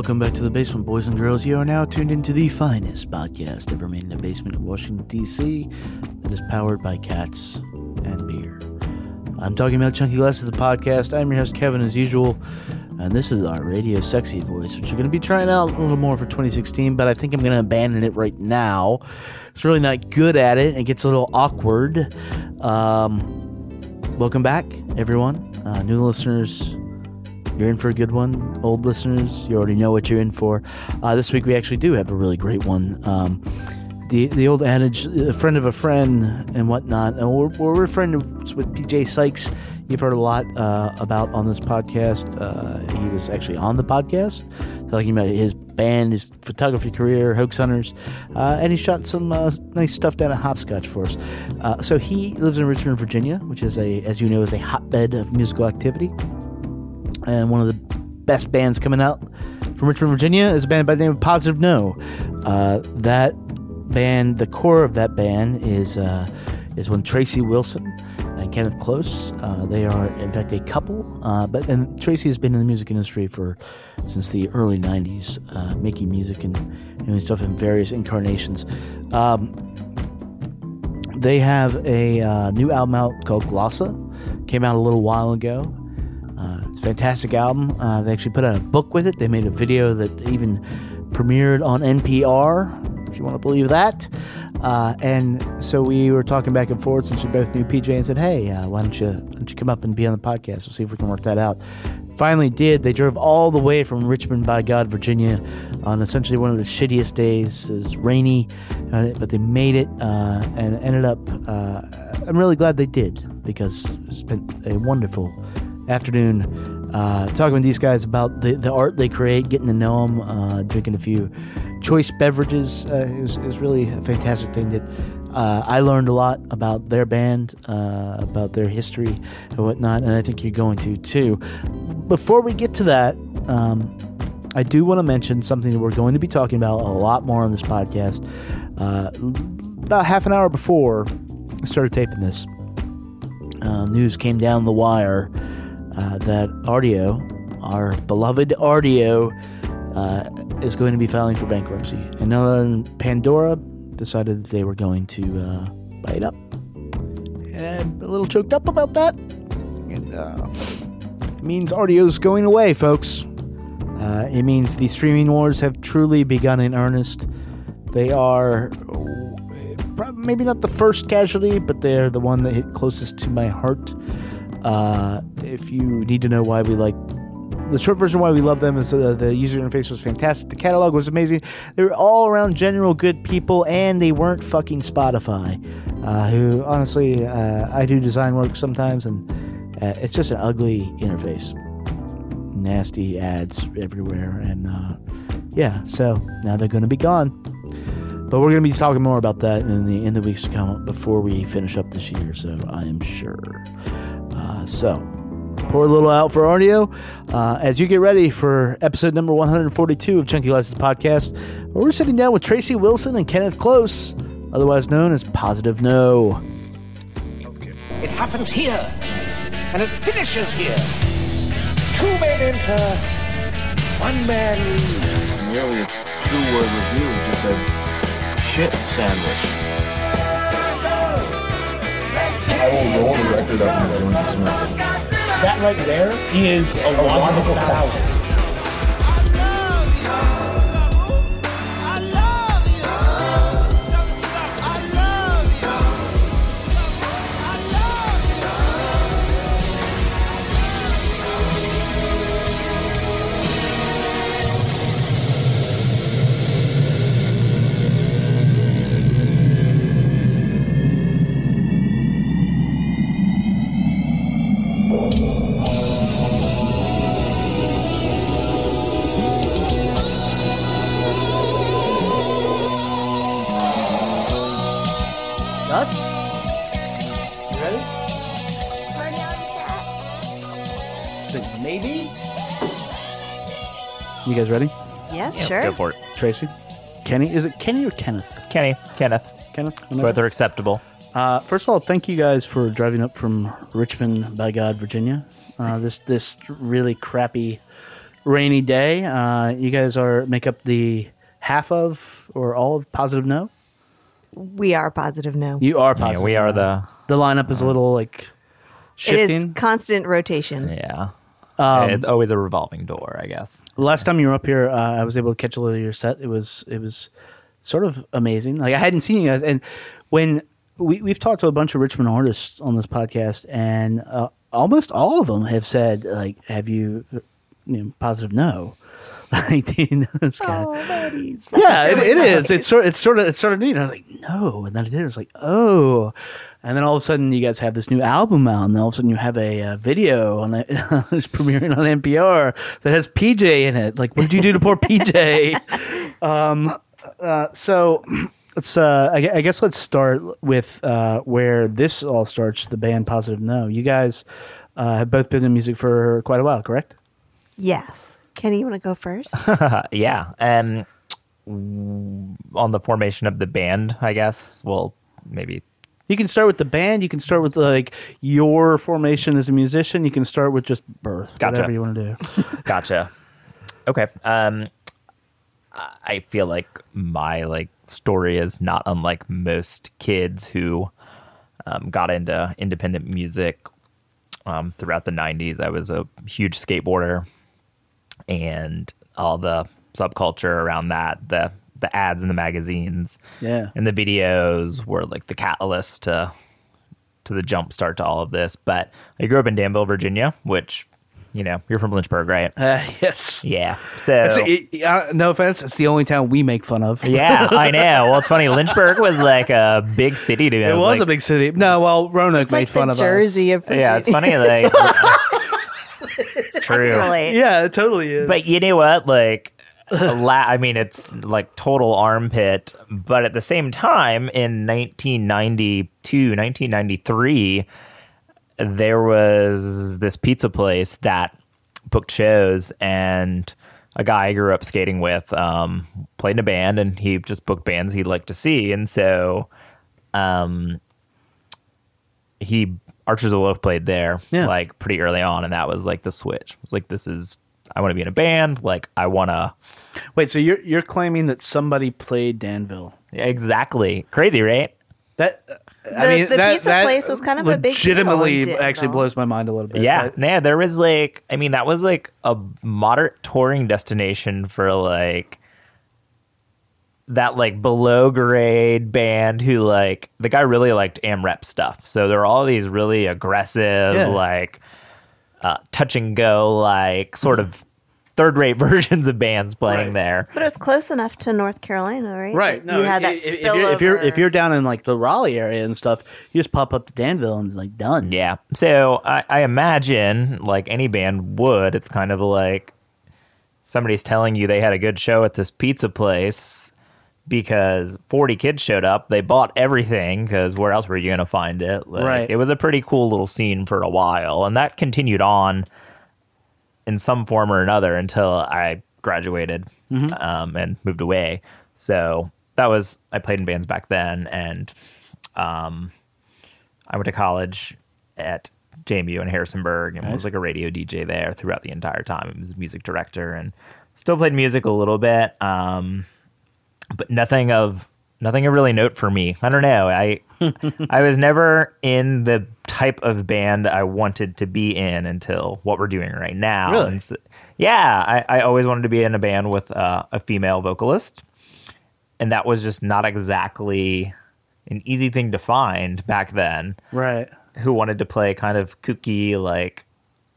Welcome back to the basement, boys and girls. You are now tuned into the finest podcast ever made in the basement of Washington, D.C., that is powered by cats and beer. I'm talking about Chunky Glasses, the podcast. I'm your host, Kevin, as usual, and this is our radio sexy voice, which we're going to be trying out a little more for 2016, but I think I'm going to abandon it right now. It's really not good at it. It gets a little awkward. Um, welcome back, everyone. Uh, new listeners, you're in for a good one. Old listeners, you already know what you're in for. Uh, this week we actually do have a really great one. Um, the the old adage, a friend of a friend and whatnot. And we're, we're friends with PJ Sykes. You've heard a lot uh, about on this podcast. Uh, he was actually on the podcast talking about his band, his photography career, Hoax Hunters, uh, and he shot some uh, nice stuff down at Hopscotch for us. Uh, so he lives in Richmond, Virginia, which is a, as you know, is a hotbed of musical activity and one of the best bands coming out from Richmond, Virginia is a band by the name of Positive No. Uh, that band, the core of that band is uh, is when Tracy Wilson and Kenneth Close. Uh, they are in fact a couple, uh, but and Tracy has been in the music industry for since the early '90s, uh, making music and doing stuff in various incarnations. Um, they have a uh, new album out called Glossa. Came out a little while ago. Uh, it's a fantastic album. Uh, they actually put out a book with it. They made a video that even premiered on NPR, if you want to believe that. Uh, and so we were talking back and forth since we both knew PJ and said, "Hey, uh, why don't you why don't you come up and be on the podcast? We'll see if we can work that out." Finally, did. They drove all the way from Richmond by God, Virginia, on essentially one of the shittiest days. It was rainy, uh, but they made it uh, and ended up. I'm really glad they did because it's been a wonderful afternoon uh, talking with these guys about the, the art they create, getting to know them, uh, drinking a few choice beverages. Uh, it, was, it was really a fantastic thing that uh, I learned a lot about their band, uh, about their history and whatnot, and I think you're going to too. Before we get to that, um, I do want to mention something that we're going to be talking about a lot more on this podcast. Uh, about half an hour before I started taping this, news came down the wire uh, that Rdio, our beloved Rdio, uh, is going to be filing for bankruptcy. And that Pandora decided that they were going to uh, buy it up. And I'm a little choked up about that. And uh, it means Rdio's going away, folks. Uh, it means the streaming wars have truly begun in earnest. They are maybe not the first casualty, but they're the one that hit closest to my heart. Uh, if you need to know why we like the short version why we love them is uh, the user interface was fantastic. The catalog was amazing. They were all around general good people, and they weren't fucking Spotify. Uh, who honestly, uh, I do design work sometimes, and uh, it's just an ugly interface. Nasty ads everywhere, and uh, yeah. So now they're going to be gone. But we're going to be talking more about that in the in the weeks to come before we finish up this year. So I am sure. Uh, so, pour a little out for Rdio uh, as you get ready for episode number 142 of Chunky Glasses Podcast, where we're sitting down with Tracy Wilson and Kenneth Close, otherwise known as Positive No. It happens here, and it finishes here. Two men enter, one man leaves. In the earlier two-word review, just said shit sandwich. I will the record. That right there is a logical fallacy. Sure. Go for it. Tracy? Kenny? Is it Kenny or Kenneth? Kenny, Kenneth. Kenneth? Both are acceptable. Uh, first of all, thank you guys for driving up from Richmond, by God, Virginia. Uh, this this really crappy rainy day. Uh, you guys are make up the half of or all of positive no. We are positive no. You are Yeah, positive. we are no. the the lineup is a little like it is shifting. constant rotation. yeah. Um, it's always a revolving door, I guess. last time you were up here, uh, I was able to catch a little of your set. It was it was sort of amazing. Like I hadn't seen you guys, and when we we've talked to a bunch of Richmond artists on this podcast, and uh, almost all of them have said like, "Have you, you know, positive no." Like, do you know this guy? yeah, it, it is. It's sort. It's sort of. It's sort of neat. I was like, no, and then it is like, oh, and then all of a sudden you guys have this new album out, and all of a sudden you have a uh, video on it, it's premiering on NPR that has PJ in it. Like, what did you do to poor PJ? um, uh, so let's. Uh, I, I guess let's start with uh, where this all starts. The band Positive No. You guys uh, have both been in music for quite a while, correct? Yes. Kenny, you want to go first? Yeah. Um, on the formation of the band, I guess. Well, maybe. You can start with the band. You can start with like your formation as a musician. You can start with just birth, Gotcha. whatever you want to do. Gotcha. okay. Um, I feel like my like story is not unlike most kids who um, got into independent music um, throughout the '90s. I was a huge skateboarder, and all the subculture around that the the ads in the magazines Yeah. and the videos were like the catalyst to to the jump start to all of this but i grew up in danville virginia which you know you're from lynchburg right Uh, yes. yeah so it- uh, no offense, it's the only town we make fun of. yeah i know well it's funny lynchburg was like a big city to me It was like, a big city. No, well, Roanoke It's made like fun the of Jersey us. of yeah it's funny like it's true Yeah, it totally is. But you know what? Like, a la- I mean, it's like total armpit. But at the same time, in 1992, 1993, there was this pizza place that booked shows, and a guy I grew up skating with um, played in a band, and he just booked bands he'd like to see. And so, um, he Archers of Loaf played there Yeah. like pretty early on, and that was like the switch. It was like this is I want to be in a band. Like I want to Wait, so you're you're claiming that somebody played Danville? Yeah, exactly crazy, right? That uh, The- the pizza place was kind of a big legitimately in actually blows my mind a little bit. Yeah, But- yeah. There was like, I mean, that was like a moderate touring destination for like that like below grade band who like the guy really liked AMREP stuff. So there were all these really aggressive, Yeah. like uh, touch and go, like sort of third rate versions of bands playing Right. there. But it was close enough to North Carolina, right? Right. No, you had that if, if you're, if you're if spillover. you're down in like the Raleigh area and stuff, you just pop up to Danville and it's like done. Yeah. So I, I imagine, like any band would, it's kind of like somebody's telling you they had a good show at this pizza place because 40 kids showed up. They bought everything because where else were you going to find it? Like, Right. It was a pretty cool little scene for a while. And that continued on in some form or another until I graduated um, and moved away. So that was, I played in bands back then. And um, I went to college at JMU in Harrisonburg and was like a radio DJ there throughout the entire time. I was a music director and still played music a little bit, um, but nothing of nothing of really note for me. I don't know. I I was never in the type of band that I wanted to be in until what we're doing right now. Really? And so- yeah, I, I always wanted to be in a band with uh, a female vocalist, and that was just not exactly an easy thing to find back then Right. who wanted to play kind of kooky, like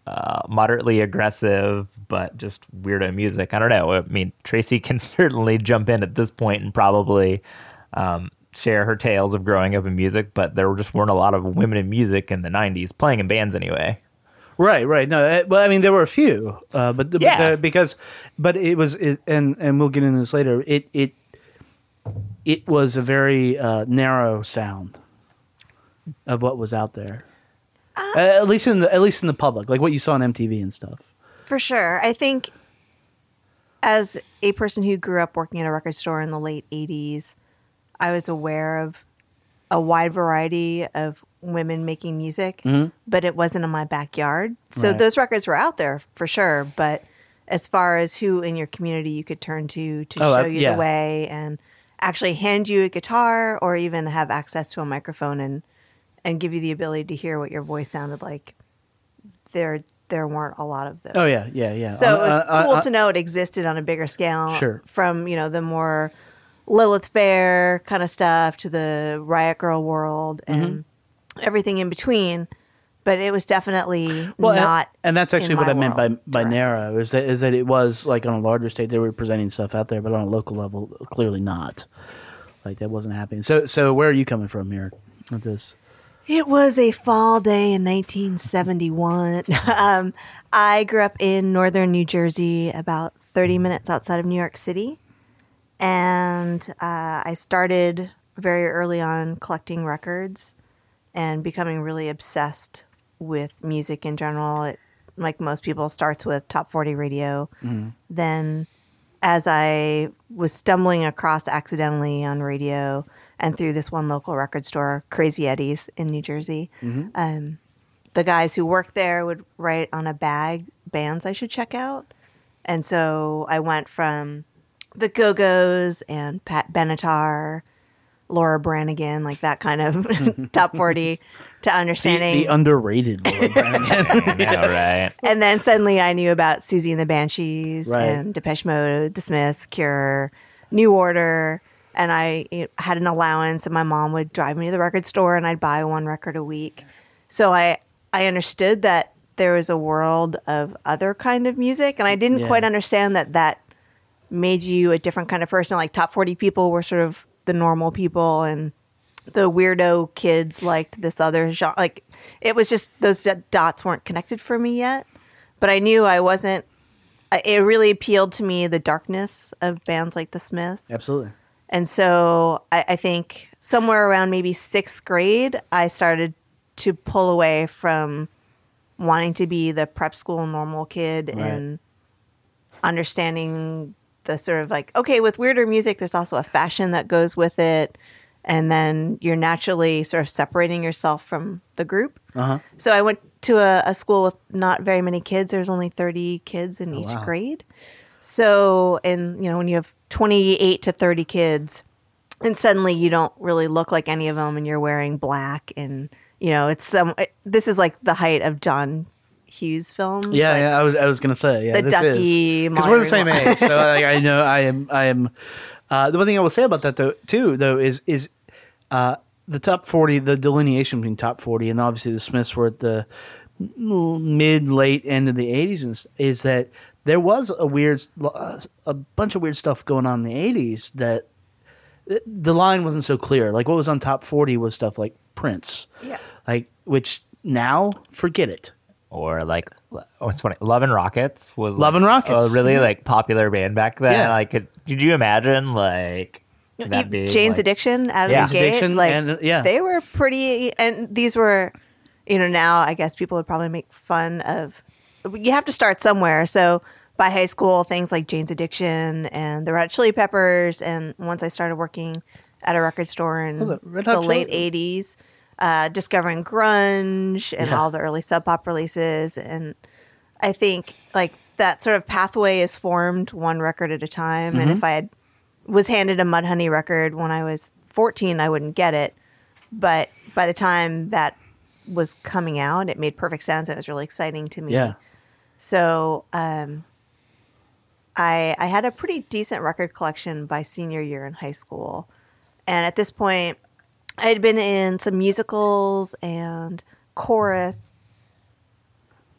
uh, moderately aggressive, but just weirdo music. I don't know. I mean, Tracy can certainly jump in at this point and probably um, share her tales of growing up in music, but there just weren't a lot of women in music in the 90s playing in bands anyway. Right, right. No, uh, well, I mean, there were a few, uh, but, the, Yeah. but the, because, but it was, it, and and we'll get into this later. It it it was a very uh, narrow sound of what was out there, uh, at least in the at least in the public, like what you saw on MTV and stuff. For sure. I think as a person who grew up working at a record store in the late 80s, I was aware of a wide variety of women making music, but it wasn't in my backyard. So Right. those records were out there for sure. But as far as who in your community you could turn to to Oh, show you yeah. the way and actually hand you a guitar or even have access to a microphone and and give you the ability to hear what your voice sounded like. There there weren't a lot of those. Oh yeah, yeah, yeah. So On- it was uh, cool uh, to know it existed on a bigger scale. Sure. From, you know, the more Lilith Fair kind of stuff to the Riot Grrrl world and Mm-hmm. everything in between. But it was definitely well, not. and, that's actually what I meant by by narrow is that is that it was like on a larger stage they were presenting stuff out there, but on a local level, clearly not. Like that wasn't happening. So so where are you coming from here with this? It was a fall day in 1971. um, I grew up in northern New Jersey, about 30 minutes outside of New York City. And uh, I started very early on collecting records and becoming really obsessed with music in general. It, like most people, starts with top 40 radio. Then, as I was stumbling across accidentally on radio and through this one local record store, Crazy Eddie's in New Jersey, um, the guys who worked there would write on a bag bands I should check out. And so I went from the Go Go's and Pat Benatar, Laura Branigan, like that kind of top 40 to The, understanding. the underrated Laura Branigan. yeah, right. and then suddenly I knew about Siouxsie and the Banshees Right. and Depeche Mode, The Smiths, Cure, New Order. And I you know, had an allowance, and my mom would drive me to the record store, and I'd buy one record a week. So I I understood that there was a world of other kind of music, and I didn't Yeah. quite understand that that made you a different kind of person. Like top forty people were sort of the normal people, and the weirdo kids liked this other genre. Like it was just those d- dots weren't connected for me yet. But I knew I wasn't. It really appealed to me the darkness of bands like the Smiths, Absolutely. And so I, I think somewhere around maybe sixth grade, I started to pull away from wanting to be the prep school normal kid Right. and understanding the sort of like okay with weirder music there's also a fashion that goes with it and then you're naturally sort of separating yourself from the group Uh huh. so i went to a, a school with not very many kids there's only 30 kids in each Oh, wow. grade so and you know when you have 28 to 30 kids and suddenly you don't really look like any of them and you're wearing black and you know it's some it, this is like the height of john hughes films Yeah, like, yeah, I was I was gonna say yeah, The this Ducky, because we're the same age, so like, I know I am I am. Uh, the one thing I will say about that though too though is is uh, the top forty the delineation between top forty and obviously the Smiths were at the mid late end of the eighties is that there was a weird uh, a bunch of weird stuff going on in the eighties that the line wasn't so clear. Like what was on top forty was stuff like Prince, Yeah. like which now forget it. Or like, oh, it's funny. Love and Rockets was Love like, and Rockets. a really like popular band back then. Yeah. Like, could, could you imagine like that being Jane's like, Addiction out of Yeah. the Jane's gate, Addiction like and, uh, yeah. they were pretty. And these were, you know, now I guess people would probably make fun of. You have to start somewhere. So by high school, things like Jane's Addiction and the Red Hot Chili Peppers, and once I started working at a record store in Oh, the the, late '80s, uh, discovering grunge and Yeah. all the early Sub Pop releases, and I think like that sort of pathway is formed one record at a time. And Mm-hmm. if I had was handed a Mudhoney record when I was 14, I wouldn't get it. But by the time that was coming out, it made perfect sense. It was really exciting to me. Yeah. So um, I I had a pretty decent record collection by senior year in high school, and at this point, I had been in some musicals and chorus,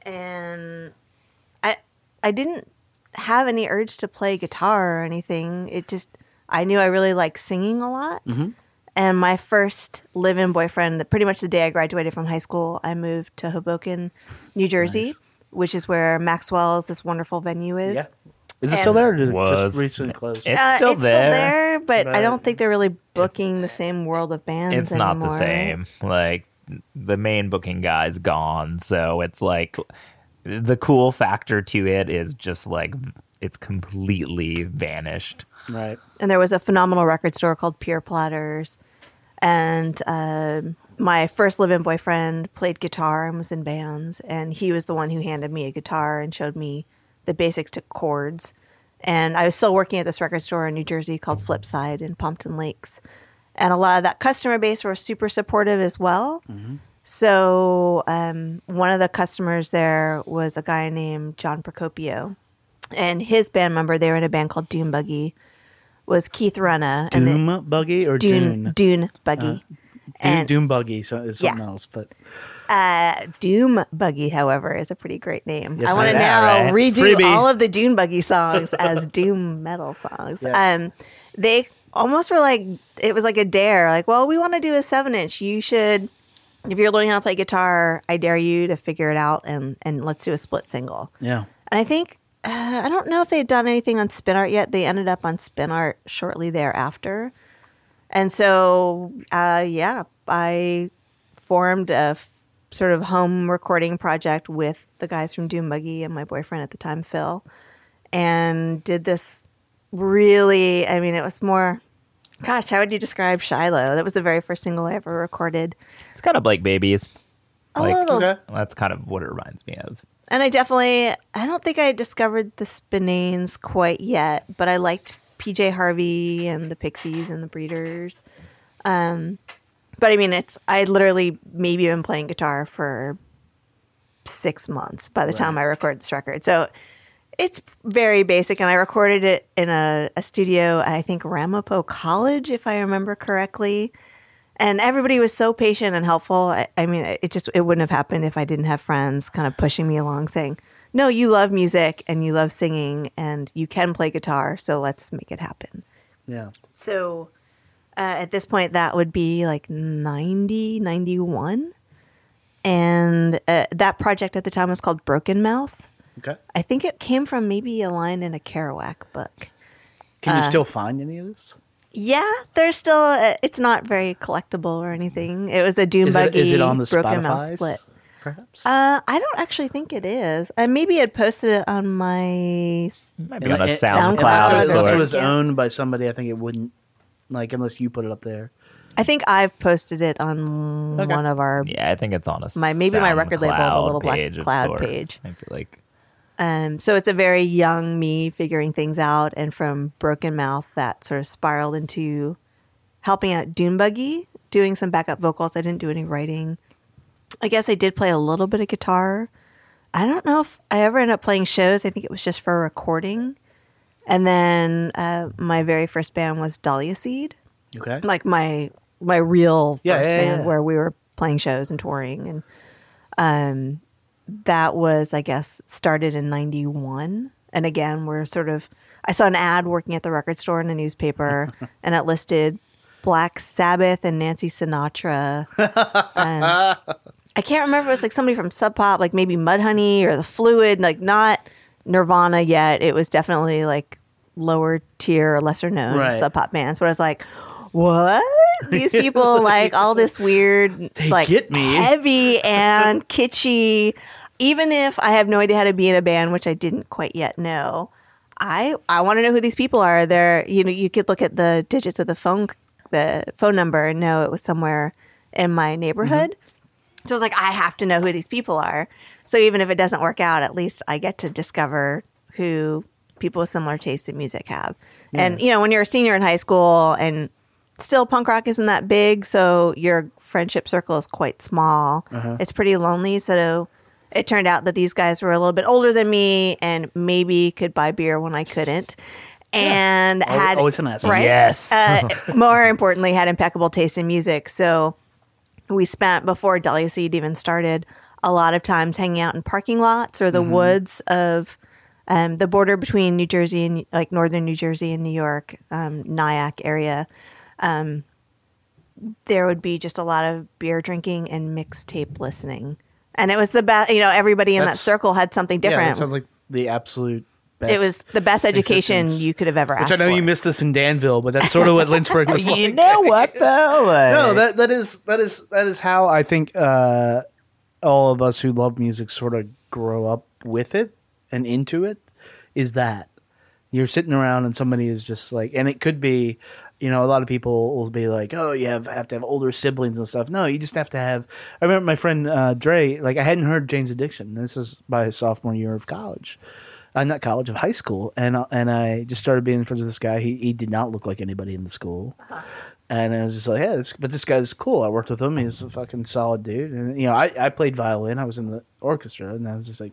and I I didn't have any urge to play guitar or anything. It just I knew I really liked singing a lot. And my first live-in boyfriend, pretty much the day I graduated from high school, I moved to Hoboken, New Jersey, Nice. Which is where Maxwell's this wonderful venue is. Yeah. Is it still there? Or did it Was. just recently closed? It's Uh, still it's there. still there, but I don't think they're really booking the same world of bands. It's not the anymore. same. Like the main booking guy's gone, so it's like the cool factor to it is just like it's completely vanished. right. and there was a phenomenal record store called Pier Platters. And um my first live-in boyfriend played guitar and was in bands, and he was the one who handed me a guitar and showed me the basics to chords. And I was still working at this record store in New Jersey called Flipside in Pompton Lakes. And a lot of that customer base were super supportive as well. So um, one of the customers there was a guy named John Procopio. And his band member, they were in a band called Dune Buggy, was Keith Runna. and they- Doom buggy or Dune, Dune? Dune Buggy. Doom, and Doom buggy so, is something Yeah. else, but uh, Doom Buggy, however, is a pretty great name. Yes, I want to now right. redo Freebie. all of the Doom Buggy songs as Doom metal songs. Yeah. Um, they almost were like it was like a dare. Like, well, we want to do a seven inch. You should, if you're learning how to play guitar, I dare you to figure it out and and let's do a split single. yeah. And I think uh, I don't know if they'd done anything on Spin Art yet. They ended up on Spin Art shortly thereafter, and so uh, yeah, I formed a f- sort of home recording project with the guys from Doom Buggy and my boyfriend at the time, Phil, and did this really. I mean, it was more. Gosh, how would you describe Shiloh? That was the very first single I ever recorded. It's kind of like babies. A Like, little Okay. That's kind of what it reminds me of. And I definitely, I don't think I discovered the Spinanes quite yet, but I liked PJ Harvey and the Pixies and the Breeders. Um, but I mean, it's, I literally maybe been playing guitar for six months by the time I recorded this record. So it's very basic. And I recorded it in a, a studio at, I think, Ramapo College, if I remember correctly and everybody was so patient and helpful. I, I mean, it just it wouldn't have happened if I didn't have friends kind of pushing me along, saying, "No, you love music and you love singing and you can play guitar, so let's make it happen." Yeah. So uh, at this point, that would be like 90, 91. And uh, that project at the time was called Broken Mouth. Okay. I think it came from maybe a line in a Kerouac book. Can Uh, you still find any of this? Yeah, there's still. Uh, it's not very collectible or anything. It was a Doom Is Buggy is it on the Broken Mouth Spotify? split. Perhaps. Uh, I don't actually think it is. I maybe had posted it on my. Might be on a it- SoundCloud. SoundCloud of unless, it was Yeah. owned by somebody, I think it wouldn't. Like unless you put it up there. I think I've posted it on Okay. one of our. Yeah, I think it's on a My- maybe my record label, the SoundCloud little black page of cloud sorts. page. I feel like Um, so it's a very young me figuring things out, and from Broken Mouth, that sort of spiraled into helping out Dune Buggy, doing some backup vocals. I didn't do any writing. I guess I did play a little bit of guitar. I don't know if I ever ended up playing shows. I think it was just for recording. And then uh, my very first band was Dahlia Seed, Okay. like my my real first Yeah, yeah, band yeah. where we were playing shows and touring, and um, that was I guess started in '91. And again, we're sort of I saw an ad working at the record store in a newspaper, and it listed Black Sabbath and Nancy Sinatra. Um, I can't remember. It was like somebody from Sub Pop, like maybe Mudhoney or The Fluid, like not Nirvana yet. It was definitely like lower tier lesser known Right. Sub Pop bands. But I was like, what? These people like all this weird, They like get me. heavy and kitschy. Even if I have no idea how to be in a band, which I didn't quite yet know, I I want to know who these people are. They're you know you could look at the digits of the phone the phone number and know it was somewhere in my neighborhood. Mm-hmm. So I was like, I have to know who these people are. So even if it doesn't work out, at least I get to discover who people with similar taste in music have. And you know, when you're a senior in high school and still punk rock isn't that big, so your friendship circle is quite small. It's pretty lonely. So it turned out that these guys were a little bit older than me and maybe could buy beer when I couldn't. And Always- had always an asset. right? Yes. Uh, more importantly, had impeccable taste in music. So we spent before Dahlia Seed even started a lot of times hanging out in parking lots or the Mm-hmm. woods of um, the border between New Jersey and like northern New Jersey and New York, um, Nyack area. Um, there would be just a lot of beer drinking and mixtape listening. And it was the best, you know, everybody in that circle had something Yeah, different. that sounds like the absolute best. it was the best education existence. you could have ever Which asked I know for. you missed this in Danville, but that's sort of what Lynchburg was like. you know what though? Like, no, that that is that is that is how I think uh, all of us who love music sort of grow up with it and into it. Is that you're sitting around and somebody is just like, and it could be, you know, a lot of people will be like, oh, you have have to have older siblings and stuff. No, you just have to have. I remember my friend uh, Dre, like I hadn't heard Jane's Addiction. This is by his sophomore year of college. Uh, not college, of high school, and uh, and I just started being friends with this guy. He he did not look like anybody in the school, and I was just like, yeah, this, but this guy's cool. I worked with him. He's a fucking solid dude, and you know, I I played violin. I was in the orchestra, and I was just like.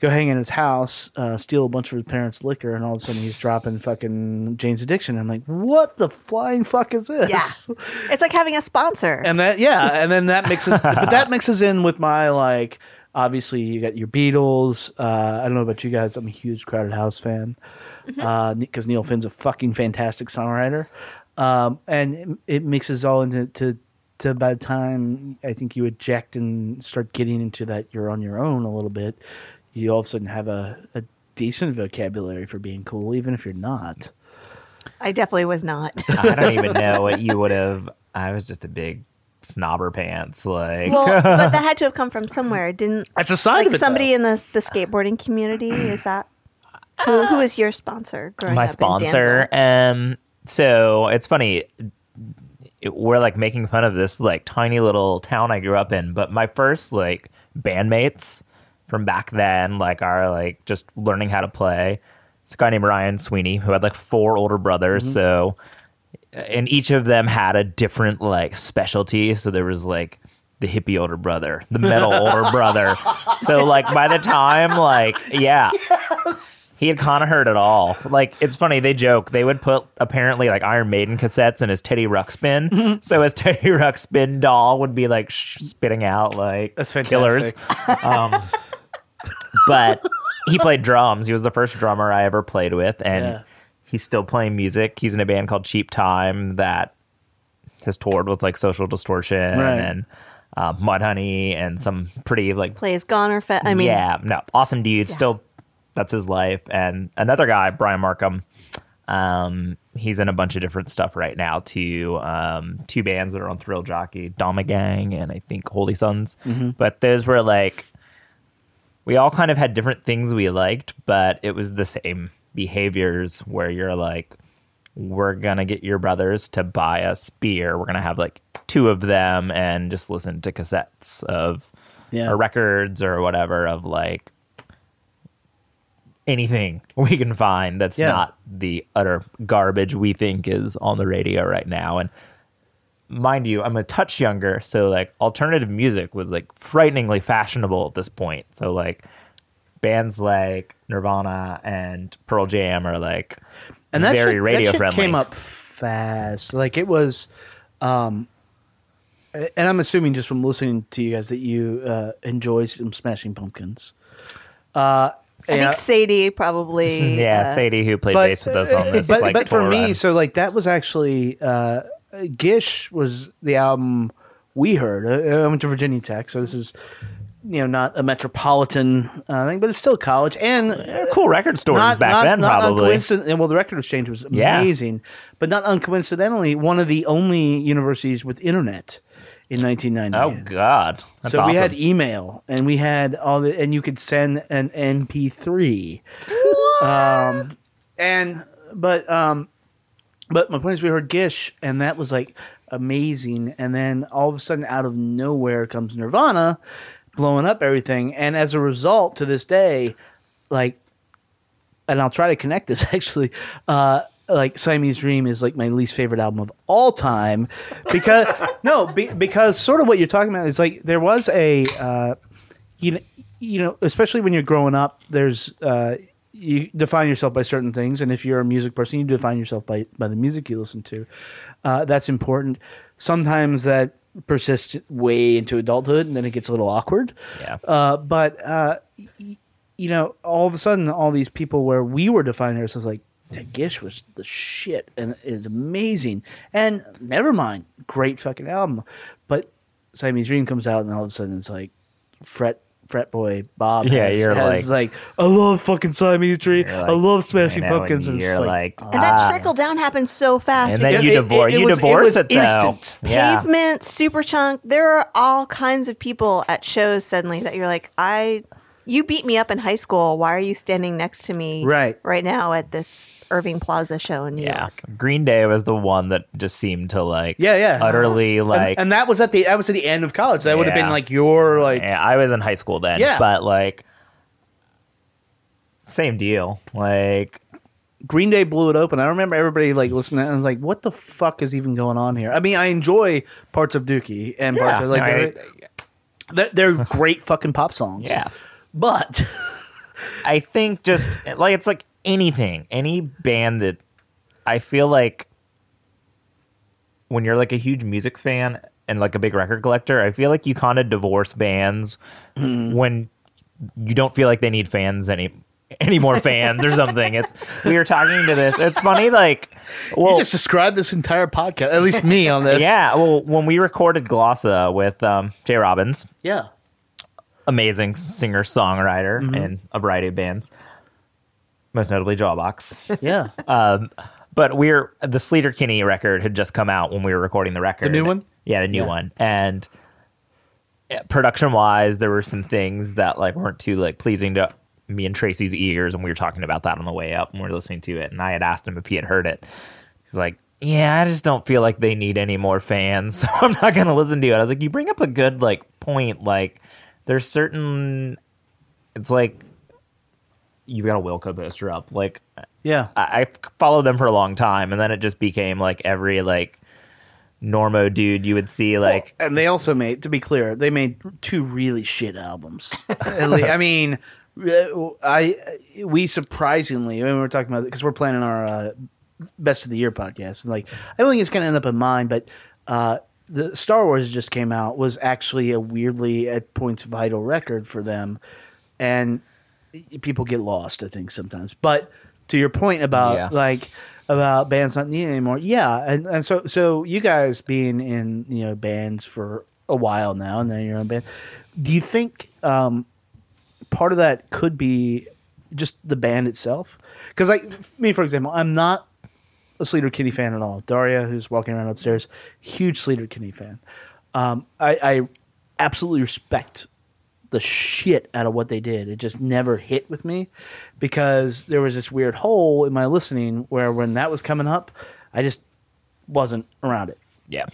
Go hang in his house, uh, steal a bunch of his parents' liquor, and all of a sudden he's dropping fucking Jane's Addiction. I'm like, what the flying fuck is this? Yeah. It's like having a sponsor. and that yeah, and then that mixes, but that mixes in with my like. Obviously, you got your Beatles. Uh, I don't know about you guys. I'm a huge Crowded House fan because Neil Finn's a fucking fantastic songwriter, um, and it, it mixes all into to, to by the time I think you eject and start getting into that you're on your own a little bit, you all of a sudden have a, a decent vocabulary for being cool, even if you're not. I definitely was not. I don't even know what you would have. I was just a big snobber pants. Like, well, but that had to have come from somewhere. Didn't That's a side like of it. somebody though. in the the skateboarding community? Is that who, who is your sponsor? Growing my up sponsor. Um, so it's funny. It, we're like making fun of this like tiny little town I grew up in, but my first like bandmates from back then, like are like just learning how to play. It's a guy named Ryan Sweeney who had like four older brothers, Mm-hmm. so and each of them had a different like specialty. So there was like the hippie older brother, the metal older brother. So like by the time like yeah, he had kind of heard it all. Like it's funny they joke they would put apparently like Iron Maiden cassettes in his Teddy Ruxpin, Mm-hmm. so his Teddy Ruxpin doll would be like sh- spitting out like That's killers. Um, but he played drums. He was the first drummer I ever played with, and Yeah. He's still playing music. He's in a band called Cheap Time that has toured with like Social Distortion Right. and uh, Mudhoney and some pretty like plays Goner Fest. I mean, yeah, no, awesome dude. Still, that's his life. And another guy, Brian Markham. Um, he's in a bunch of different stuff right now too. Um, two bands that are on Thrill Jockey, Dama Gang, and I think Holy Sons. But those were like, we all kind of had different things we liked, but it was the same behaviors where you're like, we're gonna get your brothers to buy us beer. We're gonna have like two of them and just listen to cassettes of Yeah. or records or whatever of like anything we can find that's Yeah. not the utter garbage we think is on the radio right now. And mind you, I'm a touch younger, so like alternative music was like frighteningly fashionable at this point. So like bands like Nirvana and Pearl Jam are like and that very shit, radio that shit friendly. came up fast. Like it was, um, and I'm assuming just from listening to you guys that you uh, enjoy some Smashing Pumpkins. Uh, I yeah, think Sadie probably. Yeah, uh, Sadie who played bass with us on this. But, like, but for me, run. so like that was actually uh, Gish was the album we heard. Uh, I went to Virginia Tech, so this is you know not a metropolitan uh, thing, but it's still a college and They're cool record stores not, back not, then, not probably. uncoincident- well, the record exchange was Yeah. amazing, but not uncoincidentally, one of the only universities with internet in 1990. Oh God, that's so awesome. we had email, and we had all the, and you could send an MP3. Um, and but um, but my point is, we heard Gish, and that was like amazing. And then all of a sudden, out of nowhere, comes Nirvana, blowing up everything. And as a result, to this day, like, and I'll try to connect this actually. Uh, like Siamese Dream is like my least favorite album of all time because no, be, because sort of what you're talking about is like there was a uh, you know, you know, especially when you're growing up, there's uh, you define yourself by certain things, and if you're a music person, you define yourself by by the music you listen to. Uh, that's important. Sometimes that persists way into adulthood, and then it gets a little awkward. Yeah. Uh, but uh, y- you know, all of a sudden, all these people where we were defining ourselves like. Tagish was the shit and it's amazing. And never mind, great fucking album. But Siamese Dream comes out and all of a sudden it's like fret fret boy Bob. Yeah, has, you're has like- like, I love fucking Siamese Dream. You're I love Smashing know, Pumpkins. and And you're just like, And that ah. trickle down happened so fast. and then because you it- it- divorce it you was- it divorce was it, though. instant. Yeah. Pavement, Superchunk, there are all kinds of people at shows suddenly that you're like, I, you beat me up in high school. Why are you standing next to me Right. right now at this Irving Plaza show in New Yeah, York? Green Day was the one that just seemed to like, Yeah, yeah. utterly And- like. and, that was at the that was at the end of college. That would have Yeah. been like your like Yeah, I was in high school then, Yeah. but like, same deal. Like Green Day blew it open. I remember everybody like listening and was like, "What the fuck is even going on here?" I mean, I enjoy parts of Dookie and parts of like no, I- they're, they're, they're great fucking pop songs. yeah, but I think just like it's like anything, any band that I feel like when you're like a huge music fan and like a big record collector, I feel like you kind of divorce bands when you don't feel like they need fans any any more fans or something. It's we were talking to this. It's funny, like well, you just described this entire podcast, at least me on this. yeah. Well, when we recorded Glossa with um, J. Robbins, yeah. amazing singer songwriter in a variety of bands, most notably Jawbox. Yeah. Um, but we're the Sleater Kinney record had just come out when we were recording the record. The new one? Yeah, the new Yeah. one. And eh, production wise, there were some things that like weren't too like pleasing to me and Tracy's ears, and we were talking about that on the way up and we were listening to it. And I had asked him if he had heard it. He's like, "Yeah, I just don't feel like they need any more fans, so I'm not gonna listen to it." I was like, "You bring up a good like point. Like, there's certain. It's like." You've got a Wilco poster up. Like, Yeah. I, I followed them for a long time, and then it just became like every like normo dude you would see like and they also made, to be clear, they made two really shit albums. I mean, uh, I we surprisingly, I mean, we are talking about because we're planning our uh, best of the year podcast, and like I don't think it's going to end up in mine, but uh, the Star Wars just came out was actually a weirdly at points vital record for them, and people get lost, I think sometimes. But to your point about Yeah. like about bands not needing anymore, yeah, and, and so so you guys being in you know bands for a while now, and then your own band, do you think um, part of that could be just the band itself? Because like me, for example, I'm not a Sleater Kinney fan at all. Daria, who's walking around upstairs, huge Sleater Kinney fan. Um, I, I absolutely respect the shit out of what they did. It just never hit with me because there was this weird hole in my listening where when that was coming up, I just wasn't around it. yeah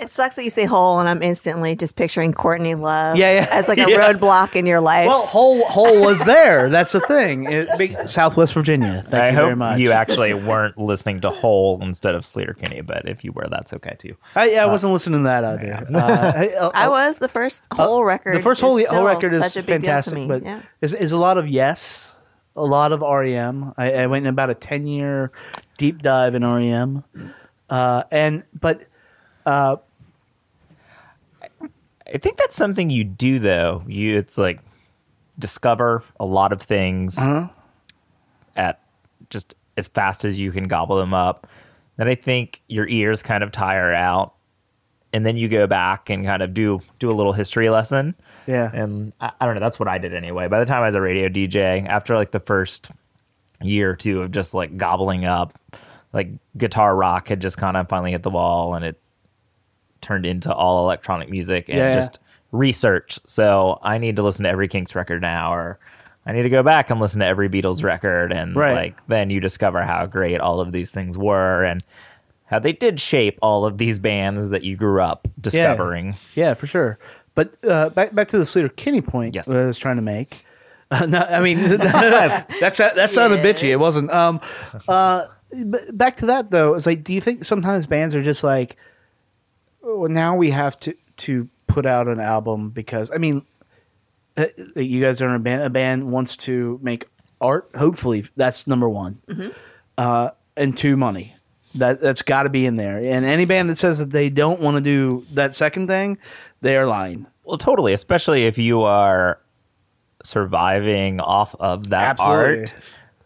It sucks that you say hole, and I'm instantly just picturing Courtney Love Yeah, yeah. as like a Yeah. roadblock in your life. Well, hole hole was there. That's the thing. It, big, Southwest Virginia. Thank i you hope very much. you actually weren't listening to hole instead of sleater kinney but if you were that's okay too I, I uh, wasn't listening to that either. Uh, I, uh, I uh, was the first whole record. the first is whole, whole record is such a big fantastic, deal me. but yeah. is is a lot of yes, a lot of REM. I, I went in about a ten year deep dive in REM, uh, and but i think that's something you do though. You it's like discover a lot of things uh-huh. at just as fast as you can gobble them up. Then i think your ears kind of tire out and then you go back and kind of do do a little history lesson. Yeah, and I, I don't know that's what i did anyway. By the time i was a radio dj after like the first year or two of just like gobbling up like guitar rock had just kind of finally hit the wall and it turned into all electronic music and Yeah. just research so i need to listen to every kinks record now or i need to go back and listen to every beatles record and Right. like then you discover how great all of these things were and how they did shape all of these bands that you grew up discovering yeah, for sure. But uh, back back to the Sleater Kinney point Yes. that I was trying to make. Uh, no, I mean that's that's that sounded Yeah. bitchy. It wasn't. Um, uh, but back to that though, it's like, do you think sometimes bands are just like, well, now we have to to put out an album because I mean, uh, you guys are in a band. A band wants to make art. Hopefully, that's number one. Uh, and two, money. That that's got to be in there. And any band that says that they don't want to do that second thing, they are lying. Well, totally, especially if you are surviving off of that Absolutely. art.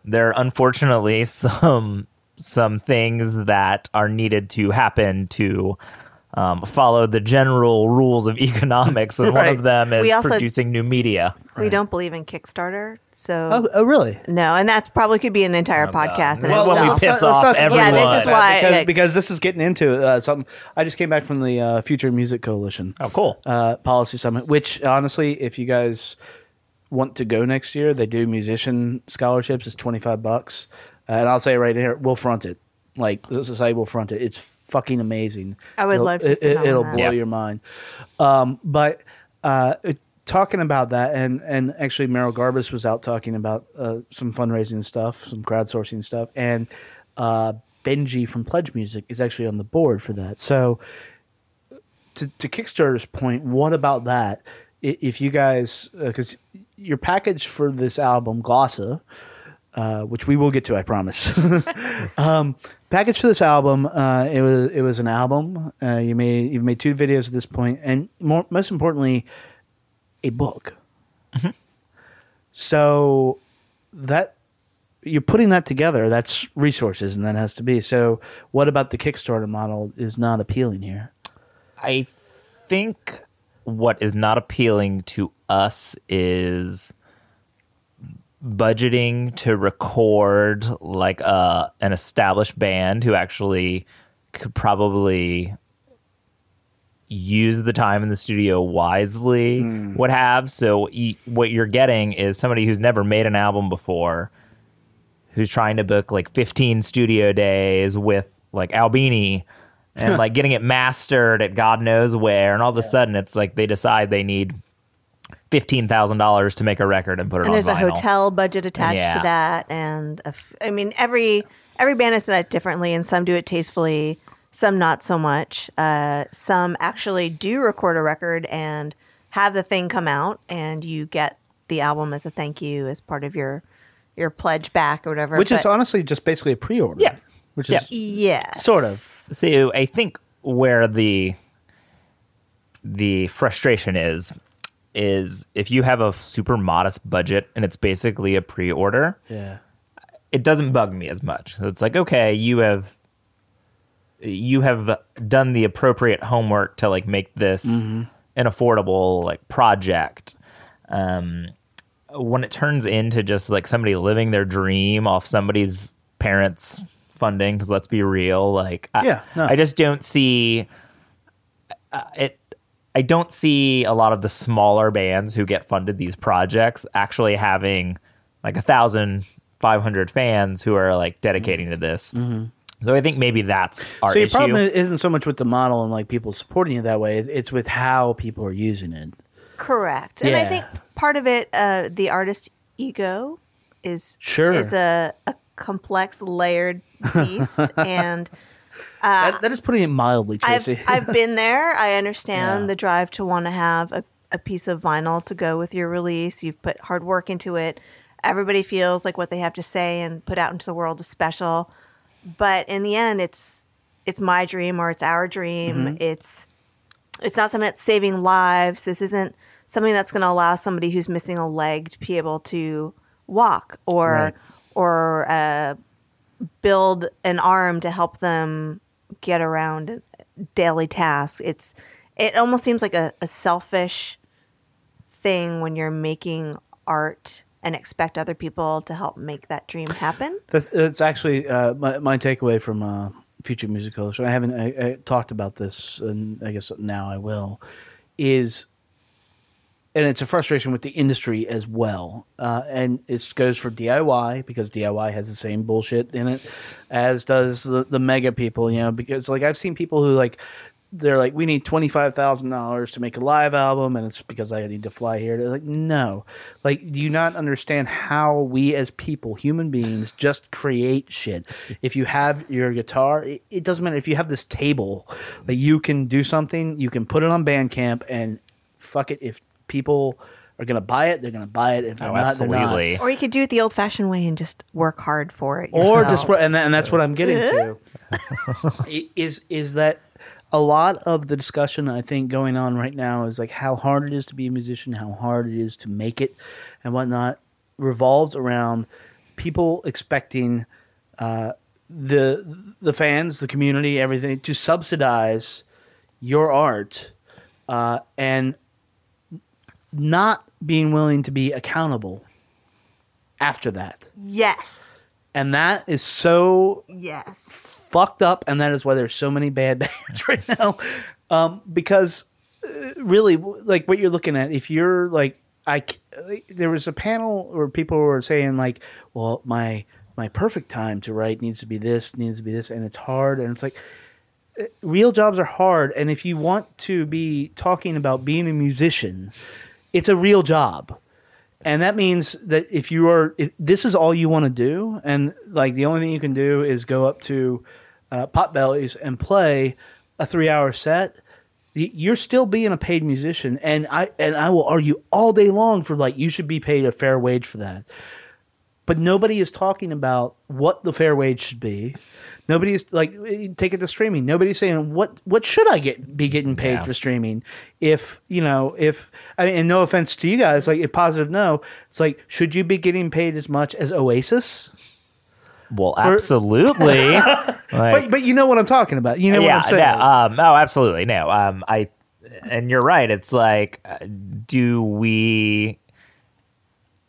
There are unfortunately some some things that are needed to happen to um, follow the general rules of economics, and one of them is We also- producing new media. We don't believe in Kickstarter, so Oh, oh really? no, and that's probably could be an entire podcast in Well, when we piss let's off let's not- everyone. Yeah, this is why- because, like- because this is getting into uh, something. I just came back from the uh, Future Music Coalition Oh, cool. uh, policy summit, which honestly, if you guys want to go next year, they do musician scholarships. It's twenty five bucks, uh, and I'll say right here, we'll front it. Like the society will front it. It's fucking amazing. I would It'll- love to It, sit on will that. blow Yeah. your mind. Um, but uh, it, talking about that, and and actually Merrill Garbus was out talking about uh, some fundraising stuff, some crowdsourcing stuff, and uh, Benji from Pledge Music is actually on the board for that. So, to to Kickstarter's point, what about that? If you guys, because your package for this album, Glossa, uh, which we will get to, I promise. um, package for this album, uh, it was it was an album. Uh, you made you've made two videos at this point, and more, most importantly, a book. So that you're putting that together. That's resources, and that has to be. So, what about the Kickstarter model is not appealing here? I think what is not appealing to us is budgeting to record like a an established band who actually could probably use the time in the studio wisely hmm. would have. So y- what you're getting is somebody who's never made an album before who's trying to book like 15 studio days with like Albini and like getting it mastered at God knows where. And all of a sudden, it's like they decide they need fifteen thousand dollars to make a record and put it and on there's a hotel budget attached Yeah. to that and a f- I mean every every band has done it differently and some do it tastefully some not so much uh, some actually do record a record and have the thing come out and you get the album as a thank you as part of your your pledge back or whatever Which is honestly just basically a pre-order. Yeah. Which Yeah. is yes sort of. So I think where the the frustration is is if you have a super modest budget and it's basically a pre-order, Yeah. it doesn't bug me as much. So it's like, okay, you have you have done the appropriate homework to like make this an affordable like project. Um, when it turns into just like somebody living their dream off somebody's parents' funding, because let's be real, like I, Yeah, no. I just don't see uh, it. I don't see a lot of the smaller bands who get funded these projects actually having like a thousand five hundred fans who are like dedicating to this. So I think maybe that's our Mm-hmm. so your issue. problem isn't so much with the model and like people supporting it that way. It's- It's with how people are using it. correct and I think part of it uh, the artist ego is Sure. is a, a complex layered beast and that, that is putting it mildly, I've, Tracy. I've been there. I understand Yeah. the drive to want to have a, a piece of vinyl to go with your release. You've put hard work into it. Everybody feels like what they have to say and put out into the world is special. But in the end, it's it's my dream or it's our dream. Mm-hmm. It's it's not something that's saving lives. This isn't something that's going to allow somebody who's missing a leg to be able to walk or Right. or uh, build an arm to help them get around daily tasks. It's it almost seems like a, a selfish thing when you're making art and expect other people to help make that dream happen. That's, that's actually uh, my, my takeaway from uh, Future Music Coalition. I haven't I, I talked about this, and I guess now I will. Is and it's a frustration with the industry as well, uh, and it goes for DIY because DIY has the same bullshit in it as does the, the mega people. You know, because like I've seen people who like they're like, we need twenty five thousand dollars to make a live album, and it's because I need to fly here. They're like, no, like, do you not understand how we as people, human beings, just create shit? If you have your guitar, it, it doesn't matter if you have this table, like you can do something, you can put it on Bandcamp, and fuck it, if people are gonna buy it, they're gonna buy it. If they're oh, not, they're not absolutely. Or you could do it the old fashioned way and just work hard for it. or yourself. just and, and that's what I'm getting to is is that a lot of the discussion I think going on right now is like how hard it is to be a musician, how hard it is to make it, and whatnot revolves around people expecting uh, the the fans, the community, everything to subsidize your art uh, and not being willing to be accountable after that. Yes. And that is so Yes. fucked up, and that is why there's so many bad bands right now. Um, because uh, really, like what you're looking at, if you're like, I, there was a panel where people were saying like, well, my my perfect time to write needs to be this, needs to be this, and it's hard, and it's like. uh, Real jobs are hard, and if you want to be talking about being a musician, it's a real job. And that means that if you are, if this is all you want to do, and like the only thing you can do is go up to uh, Potbellies and play a three-hour set, you're still being a paid musician. And I and I will argue all day long for like you should be paid a fair wage for that. But nobody is talking about what the fair wage should be. Nobody's like take it to streaming. Nobody's saying what what should I get be getting paid Yeah. for streaming? If you know, if I mean, and no offense to you guys, like a positive no, it's like should you be getting paid as much as Oasis? Well, absolutely. Like- But but you know what I'm talking about. You know yeah, what I'm saying. no, um, oh, absolutely. No, um, I, and you're right. It's like, uh, do we?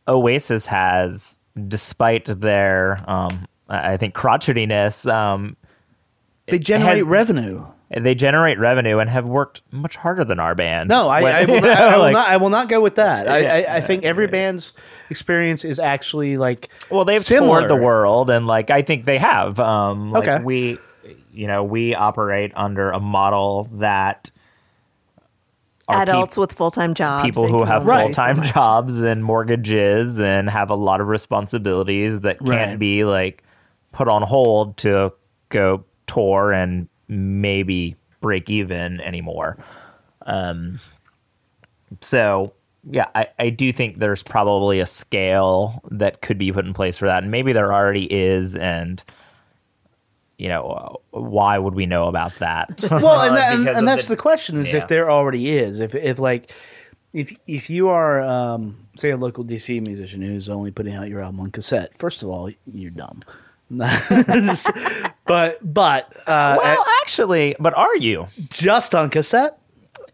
Oasis has, despite their, um, I I think crotchetiness, um, they generate has- revenue. they generate revenue and have worked much harder than our band. No, I, When- I, will, you not, I, know, will like- not. I will not go with that. I, I, I think every band's experience is actually like Well, they've similar. toured the world, and like I think they have. Um, like Okay. we, you know, we operate under a model that are peop- Adults with full time jobs. people who have full time so jobs and mortgages and have a lot of responsibilities that can't Right. be like put on hold to go tour and maybe break even anymore. Um, so yeah, I, I do think there's probably a scale that could be put in place for that, and maybe there already is, and you know, why would we know about that? well, and, that, and, and that's the, question: is yeah. if there already is, if if like if if you are um, say a local DC musician who's only putting out your album on cassette, first of all, you're dumb. but but uh, well, actually, but are you just on cassette.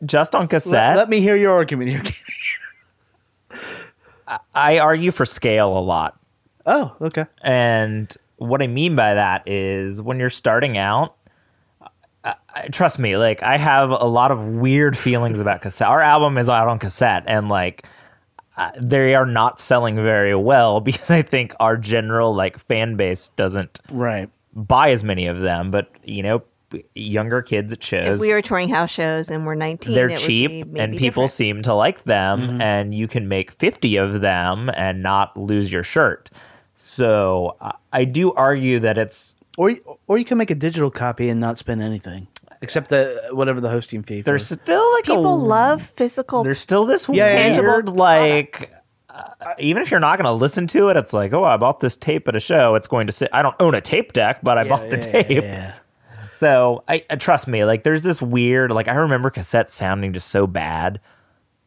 just on Let, cassette? let me hear your argument here. I argue for scale a lot. oh, okay. And what I mean by that is when you're starting out, I, I- trust me, like I have a lot of weird feelings about cassette. Our album is out on cassette and like they are not selling very well because I think our general like fan base doesn't Right. buy as many of them, but you know, younger kids at shows If we were touring house shows and we're 19, they're it would cheap be and people different. seem to like them Mm-hmm. and you can make 50 of them and not lose your shirt so I- i do argue that it's Or or you can make a digital copy and not spend anything except the whatever the hosting fee. For. there's still like People a love physical. there's still this Yeah, yeah, yeah. weird like uh, even if you're not going to listen to it it's like oh i bought this tape at a show it's going to sit i don't own a tape deck but i bought the Yeah, tape yeah. so I, I trust me like there's this weird like i remember cassettes sounding just so bad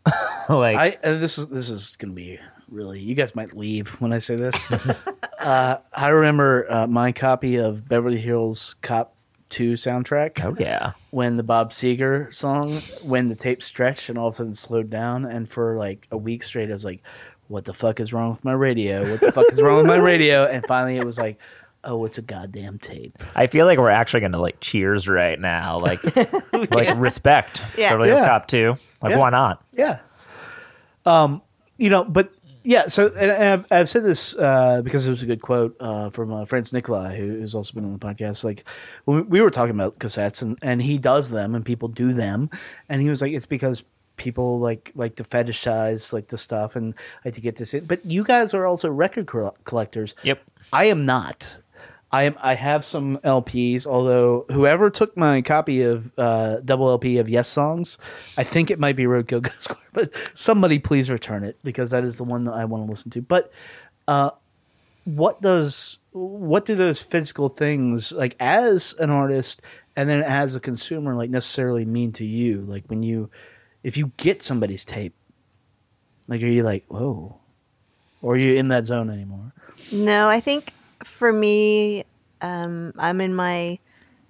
like I uh, this is this is gonna be really. You guys might leave when I say this. uh, I remember uh, my copy of Beverly Hills Cop Two soundtrack oh yeah when the Bob Seger song when the tape stretched and all of a sudden slowed down, and for like a week straight, I was like, "What the fuck is wrong with my radio? What the fuck is wrong with my radio?" And finally, it was like. Oh, it's a goddamn tape. I feel like we're actually going to like cheers right now, like like respect. Yeah. Beverly Hills Yeah. Cop 2. Like Yeah. why not? Yeah. Um, you know, but yeah. So, and I've, I've said this uh, because it was a good quote uh, from uh, Franz Nicolay, who has also been on the podcast. Like, when we, we were talking about cassettes, and, and he does them, and people do them, and he was like, it's because people like like to fetishize like the stuff and like to get this in. But you guys are also record col- collectors. Yep. I am not. I. I have some LPs. Although whoever took my copy of uh, double LP of Yes songs, I think it might be Roadkill Go Square. But somebody please return it because that is the one that I want to listen to. But uh, what does what do those physical things like as an artist and then as a consumer like necessarily mean to you? Like when you if you get somebody's tape, like are you like whoa, or are you in that zone anymore? No, I think for me, um, I'm in my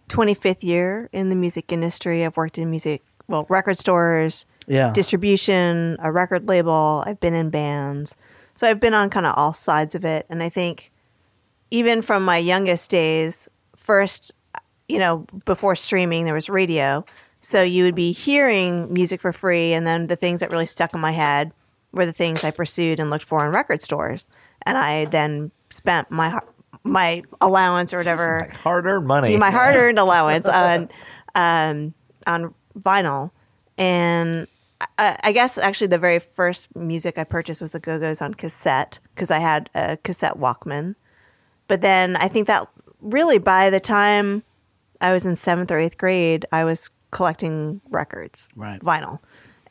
25th year in the music industry. I've worked in music, well, record stores, Yeah. distribution, a record label. I've been in bands. So I've been on kind of all sides of it. And I think even from my youngest days, first, you know, before streaming, there was radio. So you would be hearing music for free. And then the things that really stuck in my head were the things I pursued and looked for in record stores. And I then spent my my allowance or whatever Hard earned money. my hard earned allowance on um, on vinyl, and uh, I guess actually the very first music I purchased was the Go Go's on cassette because I had a cassette Walkman. But then I think that really by the time I was in seventh or eighth grade, I was collecting records, Right. vinyl,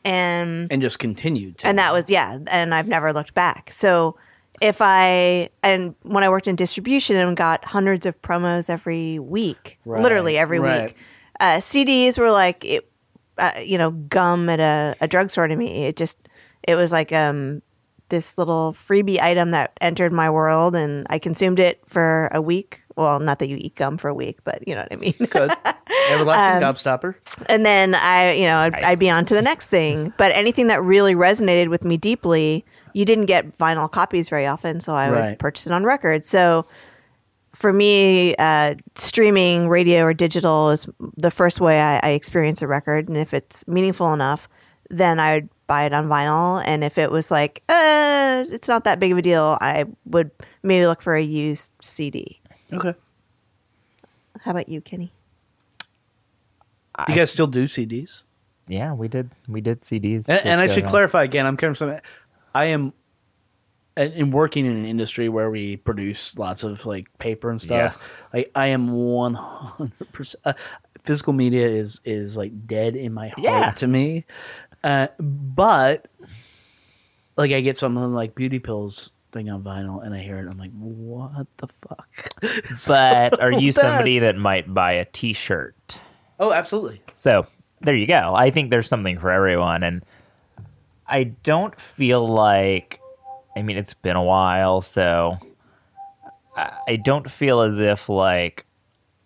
and and just continued. To. and that was yeah and i've never looked back so if i and when i worked in distribution and got hundreds of promos every week Right, literally every right. week uh, cds were like it, uh, you know gum at a, a drugstore to me it just it was like um this little freebie item that entered my world and i consumed it for a week well not that you eat gum for a week but you know what i mean good. Everlasting gobstopper. and then I, you know, I'd, Nice. I'd be on to the next thing. But anything that really resonated with me deeply, you didn't get vinyl copies very often, so I would purchase it on record. So for me, uh, streaming, radio, or digital is the first way I, I experience a record, and if it's meaningful enough, then I would buy it on vinyl. And if it was like, uh, it's not that big of a deal, I would maybe look for a used CD. Okay. How about you, Kenny? Do you guys still do CDs? Yeah, we did. We did CDs. And, and I should go-round. clarify again. I'm coming from. I am. In in working in an industry where we produce lots of like paper and stuff, like I am one hundred percent. Physical media is is like dead in my heart Yeah. to me, uh, but like I get something like beauty pills thing on vinyl and I hear it, I'm like, what the fuck? But are you somebody that might buy a T-shirt? oh, absolutely. So there you go. I think there's something for everyone, and I don't feel like. I mean, it's been a while, so I I don't feel as if like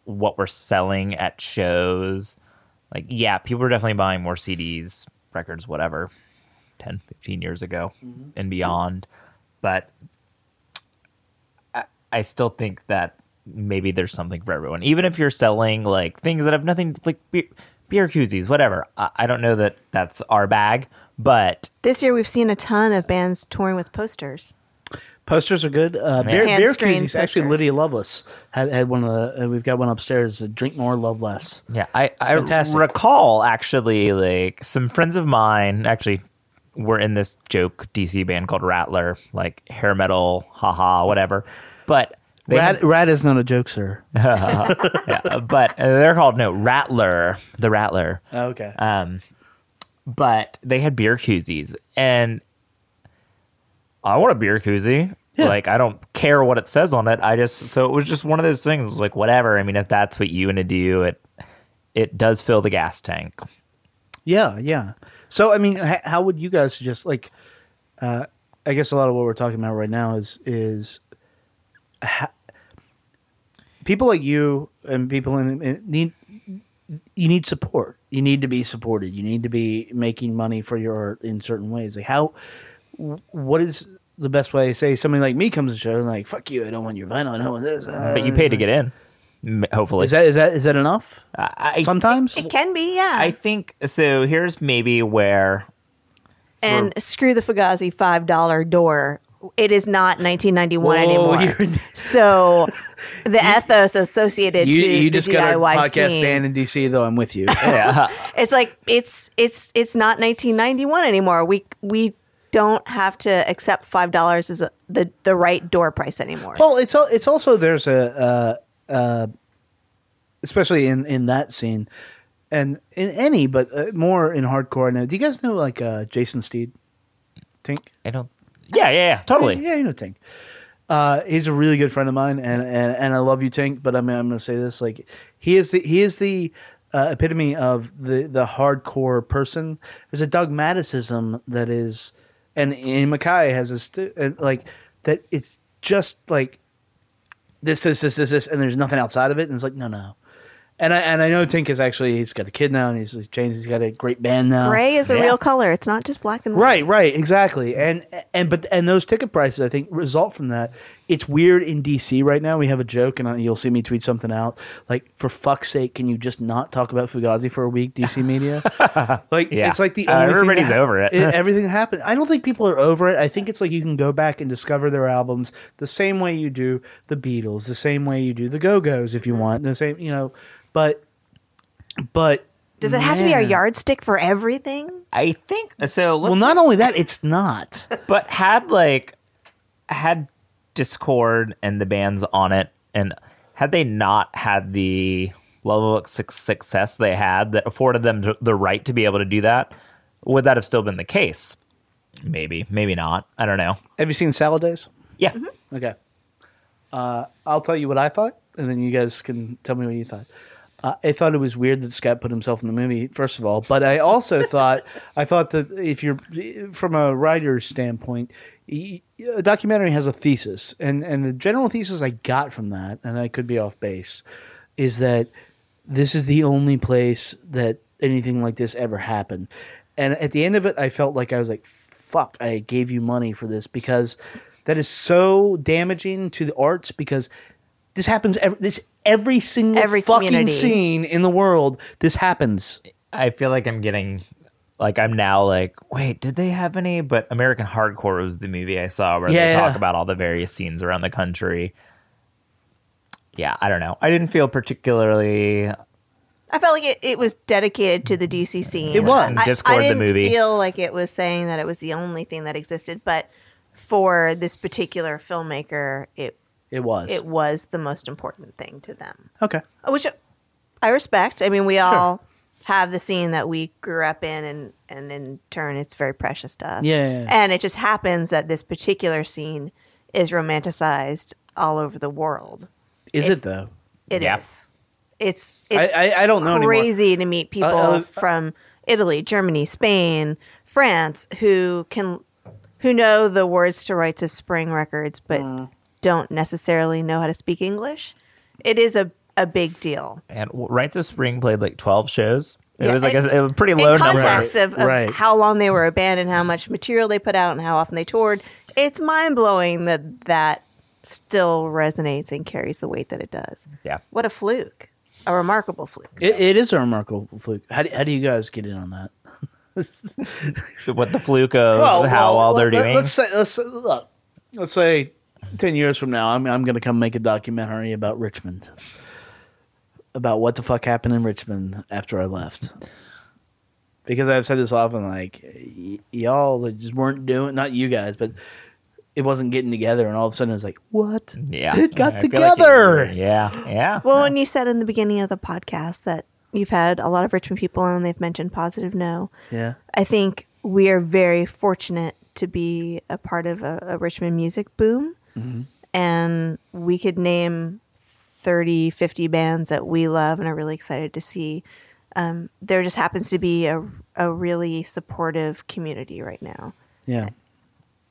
what we're selling at shows. Like, yeah, people are definitely buying more CDs, records, whatever, 10, 15 years ago mm-hmm. and beyond. But I, I still think that maybe there's something for everyone. Even if you're selling like things that have nothing like beer, beer koozies, whatever. I, I don't know that that's our bag, but This year, we've seen a ton of bands touring with posters. Posters are good. Uh, beer, Hand beer screen koozies. Actually. Lydia Loveless had, had one of the. Uh, we've got one upstairs. uh, Drink more, love less. Yeah, I, I fantastic. recall actually like some friends of mine actually were in this joke DC band called Rattler, like hair metal, haha, whatever. But they Rad, had- rad is not a joke, sir. yeah, but uh, they're called no Rattler, the Rattler. okay. Um, but they had beer koozies, and I want a beer koozie. Like I don't care what it says on it. I just so it was just one of those things. It was like whatever. I mean, if that's what you want to do, it it does fill the gas tank. yeah, yeah. So, I mean, how would you guys suggest? Like, uh, I guess a lot of what we're talking about right now is is ha- people like you and people in, in need. You need support. You need to be supported. You need to be making money for your art in certain ways. Like how, what is the best way? To say somebody like me comes to the show and like, fuck you, I don't want your vinyl, I don't want this. uh, But you pay to get in. Hopefully, Is that is that is that enough? I, I- Sometimes. It can be, yeah. I think so. Here's maybe where and screw the Fugazi five dollar door. It is not 1991 Whoa, anymore. you're- so the ethos associated you, to you the just got a DIY podcast scene, band in DC, though. I'm with you. yeah, it's like it's it's it's not 1991 anymore. We we don't have to accept five dollars as a, the the right door price anymore. well, it's al- it's also there's a uh, uh, especially in in that scene, and in any, but uh, more in hardcore. Now, do you guys know like uh, Jason Steed? Tink. I don't. Yeah, yeah, yeah, totally. Yeah, you know Tink. Uh, he's a really good friend of mine, and, and, and I love you, Tink. But I mean, I'm going to say this: like, he is the he is the uh, epitome of the the hardcore person. There's a dogmaticism that is, and Ian MacKaye has uh, like that. It's just like this, this, this, this, this, and there's nothing outside of it. And it's like, no, no. And I and I know Tink is actually he's got a kid now, and he's, he's changed. He's got a great band now. Gray is a Yeah. real color. It's not just black and white. Right, right, exactly. And and but and those ticket prices, I think, result from that. It's weird in DC right now. We have a joke, and uh, you'll see me tweet something out. Like, for fuck's sake, can you just not talk about Fugazi for a week, DC media? like, Yeah. it's like the Uh, only thing everybody's that- over it. everything that happened. I don't think people are over it. I think it's like you can go back and discover their albums the same way you do the Beatles, the same way you do the Go Go's, if you want the same, you know. But, but Does it have to be our yardstick for everything? I think so. Let's Well, not only that, it's not. but had like had Dischord and the bands on it, and had they not had the level of success they had that afforded them the right to be able to do that, would that have still been the case? Maybe, maybe not. I don't know. Have you seen Salad Days? Yeah, Okay. Uh, I'll tell you what I thought, and then you guys can tell me what you thought. Uh, I thought it was weird that Scott put himself in the movie, first of all, but I also thought I thought that if you're from a writer's standpoint, y- a documentary has a thesis, and and the general thesis I got from that, and I could be off base, is that this is the only place that anything like this ever happened. And at the end of it, I felt like I was like, fuck, I gave you money for this because that is so damaging to the arts because this happens every, this every single Every fucking community. scene in the world this happens. I feel like I'm getting like I'm now like, wait, did they have any? But American Hardcore was the movie I saw where Yeah, they talk yeah. about all the various scenes around the country. Yeah, I don't know. I didn't feel particularly I felt like it, it was dedicated to the DC scene. It was. I, Dischord, I the didn't movie. feel like it was saying that it was the only thing that existed, but for this particular filmmaker, it It was. it was the most important thing to them, okay. which I respect. I mean, we all have the scene that we grew up in, and and in turn, it's very precious to us. Yeah, yeah, yeah. and it just happens that this particular scene is romanticized all over the world. Is It's- it though? It is. Yeah. It's it's I, I I don't know anymore. crazy to meet people Uh, uh, from Italy, Germany, Spain, France who can who know the words to Rites of Spring records but Mm. don't necessarily know how to speak English. It is a a big deal. and Rites of Spring played like 12 shows. It Yeah, was like it- a, a pretty low In number. context of, of Right. how long they were a band and how much material they put out and how often they toured, it's mind blowing that that still resonates and carries the weight that it does. Yeah. What a fluke. A remarkable fluke. It, it is a remarkable fluke. How do, how do you guys get in on that? What the fluke of how well they're let- doing. Let's say let's look. Let's say ten years from now, I'm I'm going to come make a documentary about Richmond, about what the fuck happened in Richmond after I left. Because I've said this often, like y- y'all just weren't doing, not you guys, but it wasn't getting together, and all of a sudden it's like, what? yeah. it got I feel like together. it- yeah. Yeah. Well, when you said in the beginning of the podcast that you've had a lot of Richmond people and they've mentioned positive no, Yeah, I think we are very fortunate to be a part of a, a Richmond music boom. Mm-hmm. And we could name 30, 50 bands that we love and are really excited to see. Um, there just happens to be a, a really supportive community right now. yeah.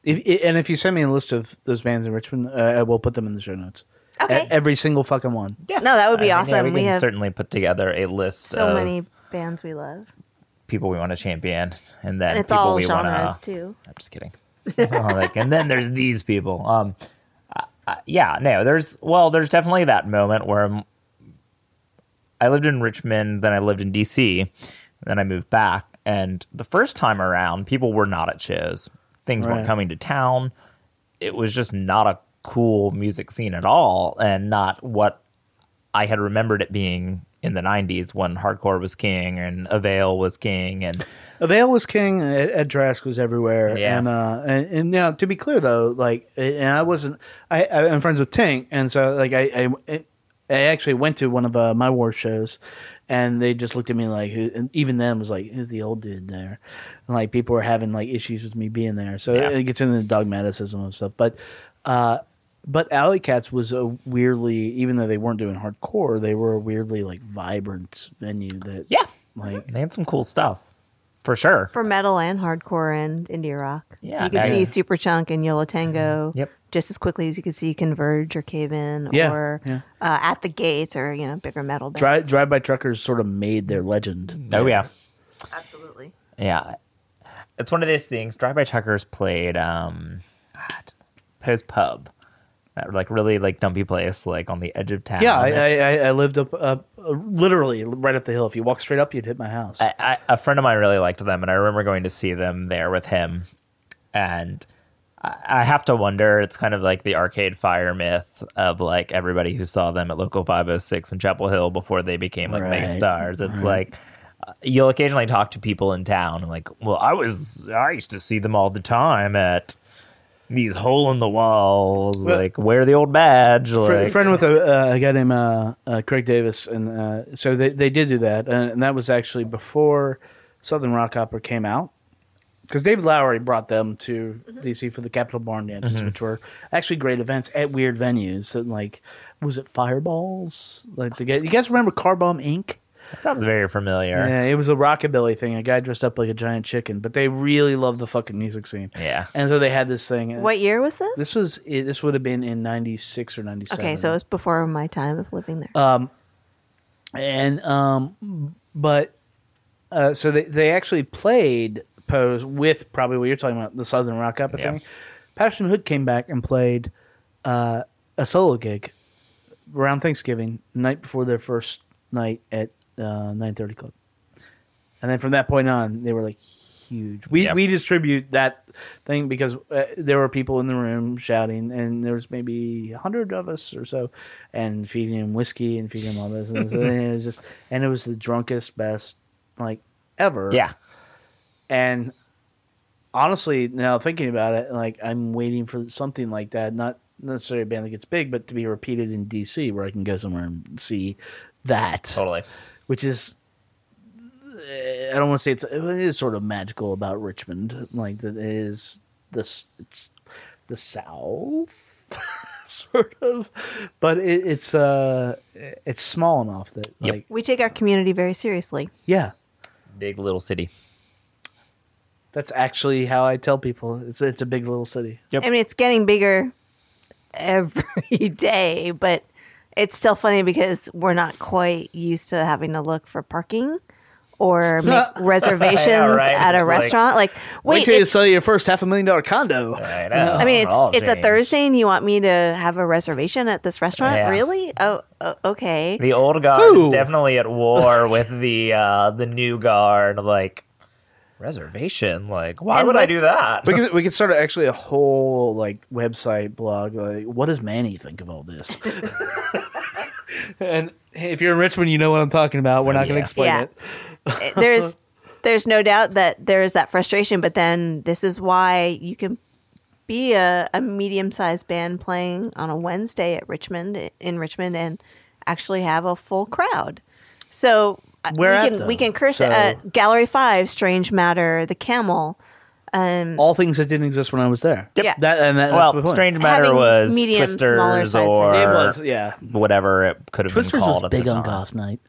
If, and if you send me a list of those bands in Richmond, uh, I will put them in the show notes. Okay. E- every single fucking one. yeah. No, that would be I think, yeah, awesome. we We can have certainly put together a list So of many bands we love. people we want to champion, and then And it's people all we genres, want to. too. I'm just kidding. like, and then there's these people. Um, uh, yeah, no, there's well, there's definitely that moment where I'm, I lived in Richmond, then I lived in DC, then I moved back, and the first time around, people were not at shows. Things Right. weren't coming to town. It was just not a cool music scene at all, and not what I had remembered it being in the '90s when hardcore was king and Avail was king, and Avail was king. Ed, Ed Trask was everywhere. Yeah. And, uh, and and now to be clear though, like, and I wasn't. I, I I'm friends with Tank and so like I I, I actually went to one of uh, my war shows, and they just looked at me like, who, and even then was like, who's the old dude there? And like people were having like issues with me being there, so Yeah. it gets into the dogmaticism and stuff. But uh, but Alley Katz was a weirdly, even though they weren't doing hardcore, they were a weirdly like vibrant venue that yeah, like they had some cool stuff for sure. For metal and hardcore and indie rock. Yeah, You could I- see Superchunk and Yo La Tengo Yep. just as quickly as you could see Converge or Cave In Yeah, or yeah. Uh, At the Gates or, you know, bigger metal bands. Drive Drive by Truckers sort of made their legend. Oh yeah, Absolutely. yeah. It's one of those things. Drive by Truckers played um, God, Poe's Pub, that like really like dumpy place, like on the edge of town. Yeah, I, I, I- lived up, up uh, literally right up the hill. If you walk straight up, you'd hit my house. I, I, a friend of mine really liked them, and I remember going to see them there with him. And I, I have to wonder, it's kind of like the Arcade Fire myth of like everybody who saw them at Local 506 in Chapel Hill before they became like Right, mega stars. It's right. like uh, you'll occasionally talk to people in town and like, well, I was I used to see them all the time at these hole in the walls, Well- like wear the old badge, Fr- like friend with a, uh, a guy named uh, uh, Craig Davis, and uh, so they they did do that, and, and that was actually before Southern Rock Opera came out. Because David Lowery brought them to DC for the Capitol Barn dances, which were actually great events at weird venues. And like, was it Fireballs? Like the guy, you guys remember Car Bomb Inc? Sounds very familiar. Yeah, it was a rockabilly thing. A guy dressed up like a giant chicken, but they really loved the fucking music scene. Yeah. and so they had this thing. What year was this? This was it- this would have been in '96 or '97. okay, so it was before my time of living there. Uh, and um, but uh, so they they actually played Poe's with probably what you're talking about the Southern Rock Opera Yeah. thing. Patterson Hood came back and played uh, a solo gig around Thanksgiving, night before their first night at uh, 930 Club, and then from that point on, they were like huge. We Yep. we distribute that thing because uh, there were people in the room shouting, and there was maybe a hundred of us or so, and feeding him whiskey and feeding him all this, and it was just, and it was the drunkest, best like ever. Yeah. And honestly, now thinking about it, like I'm waiting for something like that, not necessarily a band that gets big, but to be repeated in DC where I can go somewhere and see that. Totally. Which is eh, I don't want to say it's it is sort of magical about Richmond, like that it is this it's the South. sort of but it, it's uh it's small enough that Yep. like we take our community very seriously. yeah Big little city. that's actually how i tell people it's it's a big little city Yep. I mean, it's getting bigger every day, but it's still funny because we're not quite used to having to look for parking or make reservations right? at a It's restaurant. Like, Wait wait, till you sell your first half a million dollar condo. I know. I mean, it's All it's a. Thursday, and you want me to have a reservation at this restaurant? Yeah. Really? Oh, oh, okay. The old guard Who? is definitely at war with the uh, the new guard. Like reservation. Like why And would I do that? We could we could start actually a whole like website blog. Like, what does Manny think of all this? and if you're in Richmond, you know what I'm talking about. We're not going to explain Yeah. it. there's there's no doubt that there is that frustration, but then this is why you can be a, a medium sized band playing on a Wednesday at Richmond in Richmond and actually have a full crowd. So uh, Where we at, can though? we can curse So- at Gallery Five, Strange Matter, the Camel. All things that didn't exist when I was there. Yep. Yeah. That and that, well, the. Strange Matter Having was medium, smaller Twisters or It was, yeah. whatever it could have Twisters been called was at big the on time. goth night.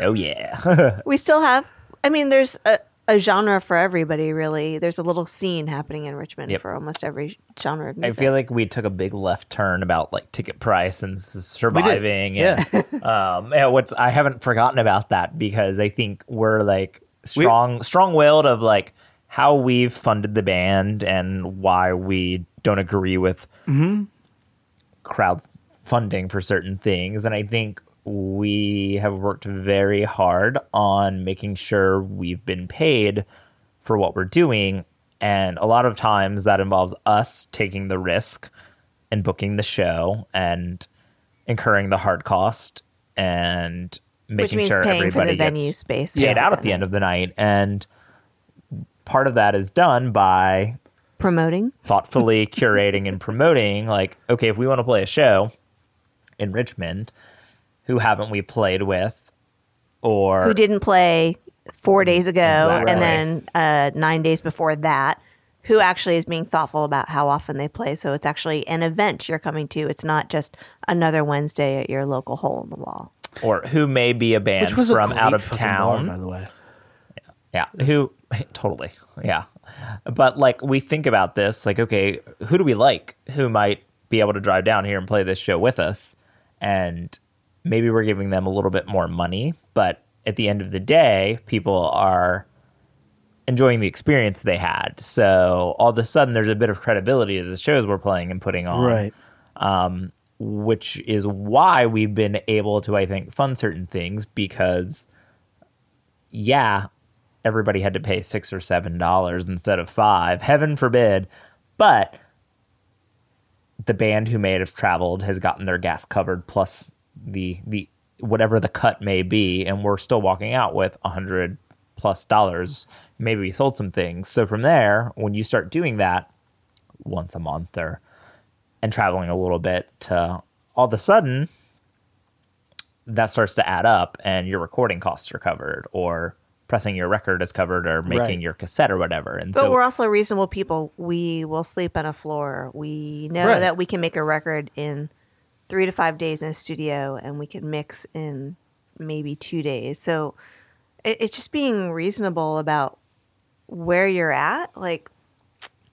Oh yeah. We still have. I mean, there's a, a genre for everybody. Really, there's a little scene happening in Richmond Yep. for almost every genre of I feel like we took a big left turn about like ticket price and s- surviving. Yeah. Um, and what's I haven't forgotten about that because I think we're like strong, strong-willed of like how we've funded the band and why we don't agree with crowd funding for certain things. And I think we have worked very hard on making sure we've been paid for what we're doing. And a lot of times that involves us taking the risk and booking the show and incurring the hard cost and making sure everybody gets space. paid out at the end of the night. And part of that is done by promoting. thoughtfully curating and promoting like okay if we want to play a show in richmond who haven't we played with or who didn't play four days ago Exactly. and then uh, nine days before that who actually is being thoughtful about how often they play so it's actually an event you're coming to it's not just another wednesday at your local hole in the wall or who may be a band Which was a from out of fucking bar, town by the way. Yeah. Who totally. Yeah. But like we think about this, like, okay, who do we like who might be able to drive down here and play this show with us? And maybe we're giving them a little bit more money, but at the end of the day, people are enjoying the experience they had. So all of a sudden there's a bit of credibility to the shows we're playing and putting on Right. Um, which is why we've been able to, I think, fund certain things because, yeah, everybody had to pay six or seven dollars instead of five. Heaven forbid. But the band who may have traveled has gotten their gas covered plus the the whatever the cut may be, and we're still walking out with a hundred plus dollars. Maybe we sold some things. So from there, when you start doing that once a month or and traveling a little bit to all of a sudden that starts to add up and your recording costs are covered or pressing your record is covered or making Right. your cassette or whatever. And But so we're also reasonable people. We will sleep on a floor. We know Right. that we can make a record in three to five days in a studio, and we can mix in maybe two days. So it, it's just being reasonable about where you're at. Like,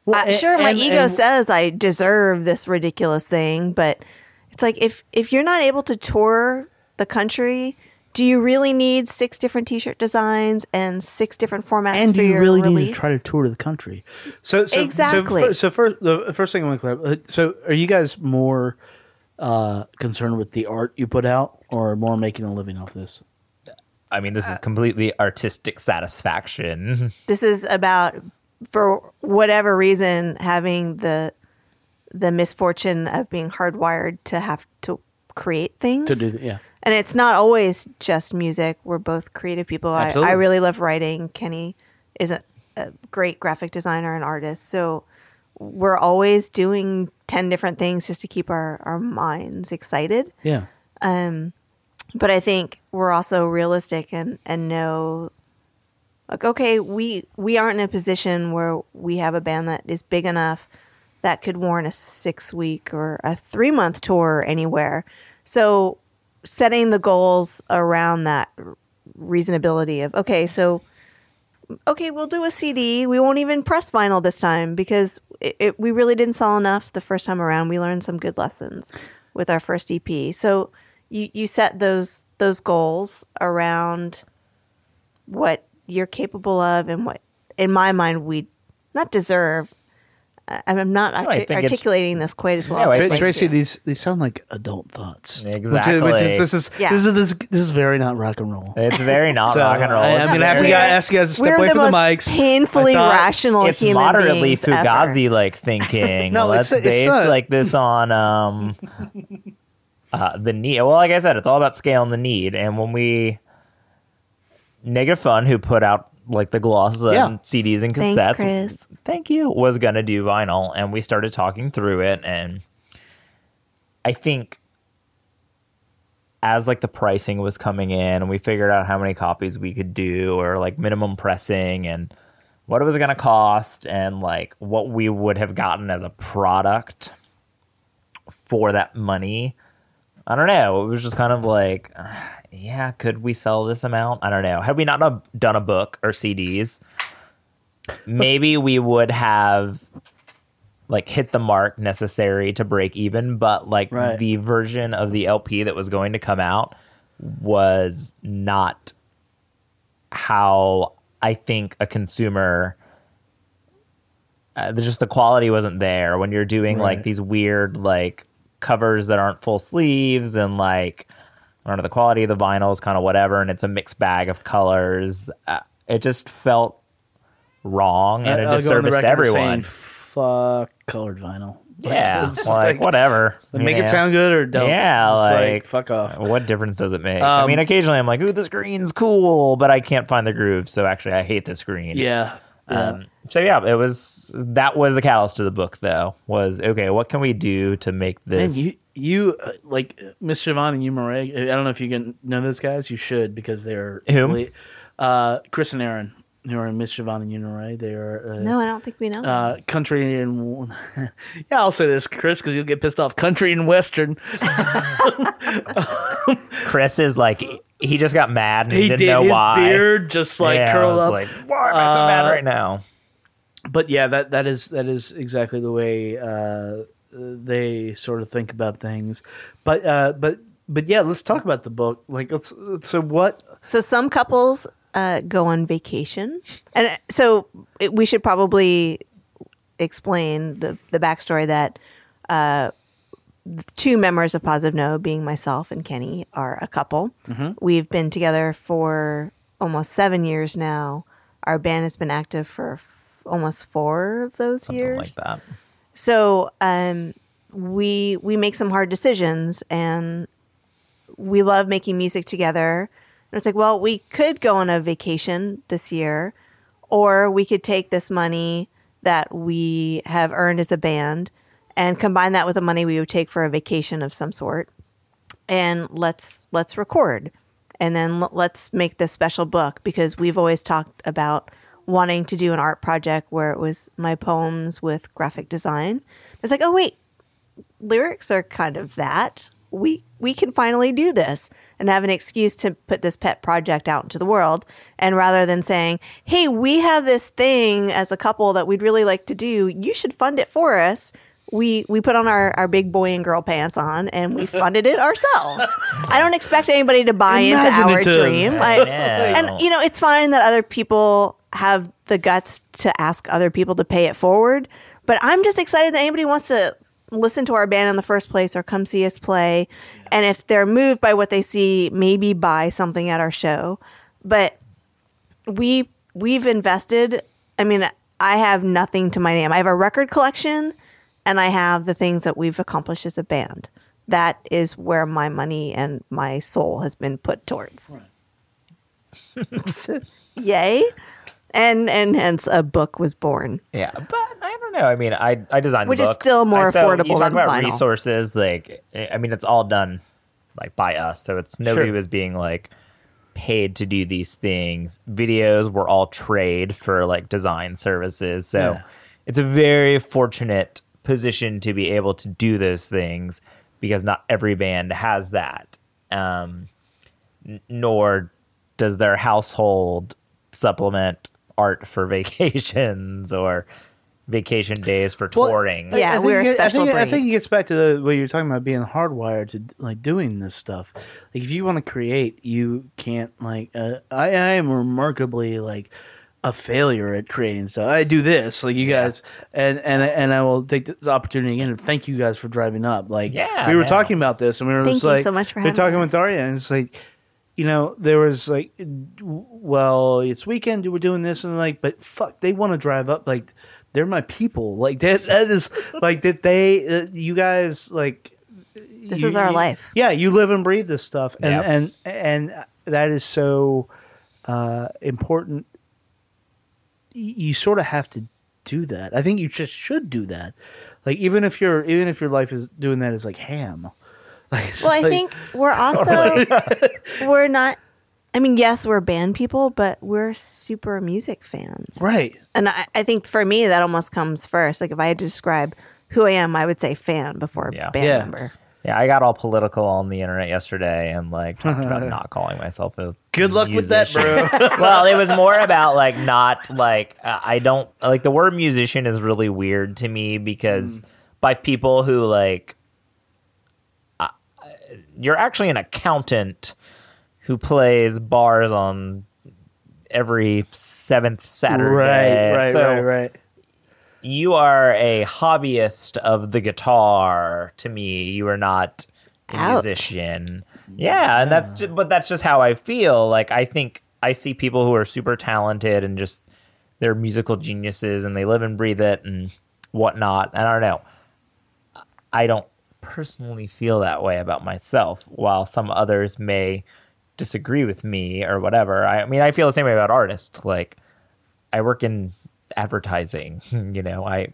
Well, and- sure, my and- ego and- says I deserve this ridiculous thing, but it's like if if you're not able to tour the country. Do you really need six different T-shirt designs and six different formats and do you really release? need to try to tour the country? So, so Exactly. So, so first, the first thing I want to clarify. So, are you guys more uh, concerned with the art you put out, or more making a living off this? I mean, uh, this is completely artistic satisfaction. this is about for whatever reason having the the misfortune of being hardwired to have to create things. To do, yeah, and it's not always just music. We're both creative people. I, I really love writing. Kenny is a, a great graphic designer and artist. So we're always doing 10 different things just to keep our, our minds excited yeah. Um, but I think we're also realistic and and know like okay, we we aren't in a position where we have a band that is big enough that could warrant a 6 week or a 3 month tour anywhere. So setting the goals around that reasonability of okay, so okay, we'll do a CD. We won't even press vinyl this time because it, it, we really didn't sell enough the first time around. We learned some good lessons with our first EP. So you, you set those those goals around what you're capable of and what, in my mind, we not deserve. I- I'm not I arti- articulating this quite as well. No, I as I'd Tracy, to. these these sound like adult thoughts. Which is, Exactly. which is this is Yeah. this is this, this is very not rock and roll. It's very not So, rock and roll. I, am It's gonna have to ask you guys to step We're away the from most the mics. painfully I thought- rational it's human moderately beings fugazi like thinking. No, Let's it's- it's base not. like this on um uh, the need. Well, like I said, it's all about scale and the need. And when we negative fun, who put out like the gloss and CDs and Thanks, cassettes, Chris. thank you, was gonna do vinyl, and we started talking through it, and I think as like the pricing was coming in and we figured out how many copies we could do or like minimum pressing and what it was going to cost and like what we would have gotten as a product for that money i don't know. It was just kind of like yeah could we sell this amount? I don't know. Had we not done- done a book or cds maybe we would have like hit the mark necessary to break even but like Right. the version of the lp that was going to come out was not how i think a consumer uh, the- just the quality wasn't there. When you're doing like these weird like covers that aren't full sleeves and like I don't know the quality of the vinyl is kind of whatever and it's a mixed bag of colors uh, it just felt wrong and I- a I'll go on the disservice to everyone saying, Fuck colored vinyl. Like, yeah it's like, whatever Make it sound good or don't. Yeah, Just like, fuck off. what difference does it make i Um, mean occasionally i'm like ooh this green's cool but i can't find the groove so actually i hate this green Yeah. Yeah. Um, so yeah, it was that was the catalyst to the book though. Was okay, what can we do to make Man, this? you you uh, like uh, Miss Siobhan and you Murray. I don't know if you can know those guys. You should because they're Whom? really- uh, Chris and Aaron, who are in Miss Siobhan and you They are uh, No, I don't think we know. uh, country and yeah. I'll say this, Chris, because you'll get pissed off. Country and western. Chris is like he just got mad and he, He didn't did know his why. beard just like yeah, curled up. Like, why am I so mad Uh, right now? but yeah, that that is that is exactly the way uh, they sort of think about things. But uh, but but yeah, let's talk about the book. Like, let's so what? So some couples uh, go on vacation, and uh, so it, we should probably explain the the backstory that uh, two members of Positive No, being myself and Kenny, are a couple. We've been together for almost seven years now. Our band has been active for f- almost four of those Something years. like that. So um, we we make some hard decisions, and we love making music together. And it's like, well, we could go on a vacation this year, or we could take this money that we have earned as a band and combine that with the money we would take for a vacation of some sort. And let's let's record. And then let's make this special book because we've always talked about wanting to do an art project where it was my poems with graphic design. It's like oh wait lyrics are kind of that. We we can finally do this and have an excuse to put this pet project out into the world. And rather than saying hey we have this thing as a couple that we'd really like to do you should fund it for us we we put on our, our big boy and girl pants on and we funded it ourselves. I don't expect anybody to buy into our dream. I, know. and you know it's fine that other people have the guts to ask other people to pay it forward but i'm just excited that anybody wants to listen to our band in the first place or come see us play and if they're moved by what they see maybe buy something at our show. But we we've invested i mean i have nothing to my name. I have a record collection and i have the things that we've accomplished as a band. That is where my money and my soul has been put towards. Yay and and hence a book was born Yeah, but I don't know. I mean, I I designed Which is still more so affordable You talk than about vinyl. resources, like I mean, it's all done like by us, so it's nobody Sure. was being like paid to do these things. Videos were all trade for like design services, so Yeah. it's a very fortunate position to be able to do those things because not every band has that. Um, n- nor does their household supplement art for vacations or vacation days for touring. I- Yeah, I think we're a special I think, I think it gets back to the what you're talking about being hardwired to like doing this stuff. Like if you want to create, you can't like. Uh, I, I am remarkably like a failure at creating stuff. I do this like you guys, and and I- and I will take this opportunity again to thank you guys for driving up. Like Yeah, we were man. talking about this, and we were Thank just you like so much for we were having talking us. with Daria, and it's like you know, there was like, well, it's weekend, we're doing this, and like, but fuck, they want to drive up. Like, they're my people. Like that. That is like that. They, uh, you guys, like, This you- is our you- life. Yeah, you live and breathe this stuff, and Yep. and and that is so uh, important. You sort of have to do that. I think you just should do that. Like even if your even if your life is doing that is like ham. Like, Well, I like- think we're also we're not. I mean, yes, we're band people, but we're super music fans, right. And I, I think for me, that almost comes first. Like if I had to describe who I am, I would say fan before Yeah. band Yeah. member. Yeah, I got all political on the internet yesterday and like talked about not calling myself a Good luck with that, musician. bro. well, it was more about like not like uh, I don't like the word musician is really weird to me because by people who like you're actually an accountant who plays bars on every seventh Saturday. right, right, So right, right. you are a hobbyist of the guitar to me you are not a Ouch. musician yeah and that's just, but that's just how i feel like i think i see people who are super talented and just they're musical geniuses and they live and breathe it and whatnot and i don't know i don't personally feel that way about myself while some others may disagree with me or whatever i mean i feel the same way about artists like I work in advertising. You know, I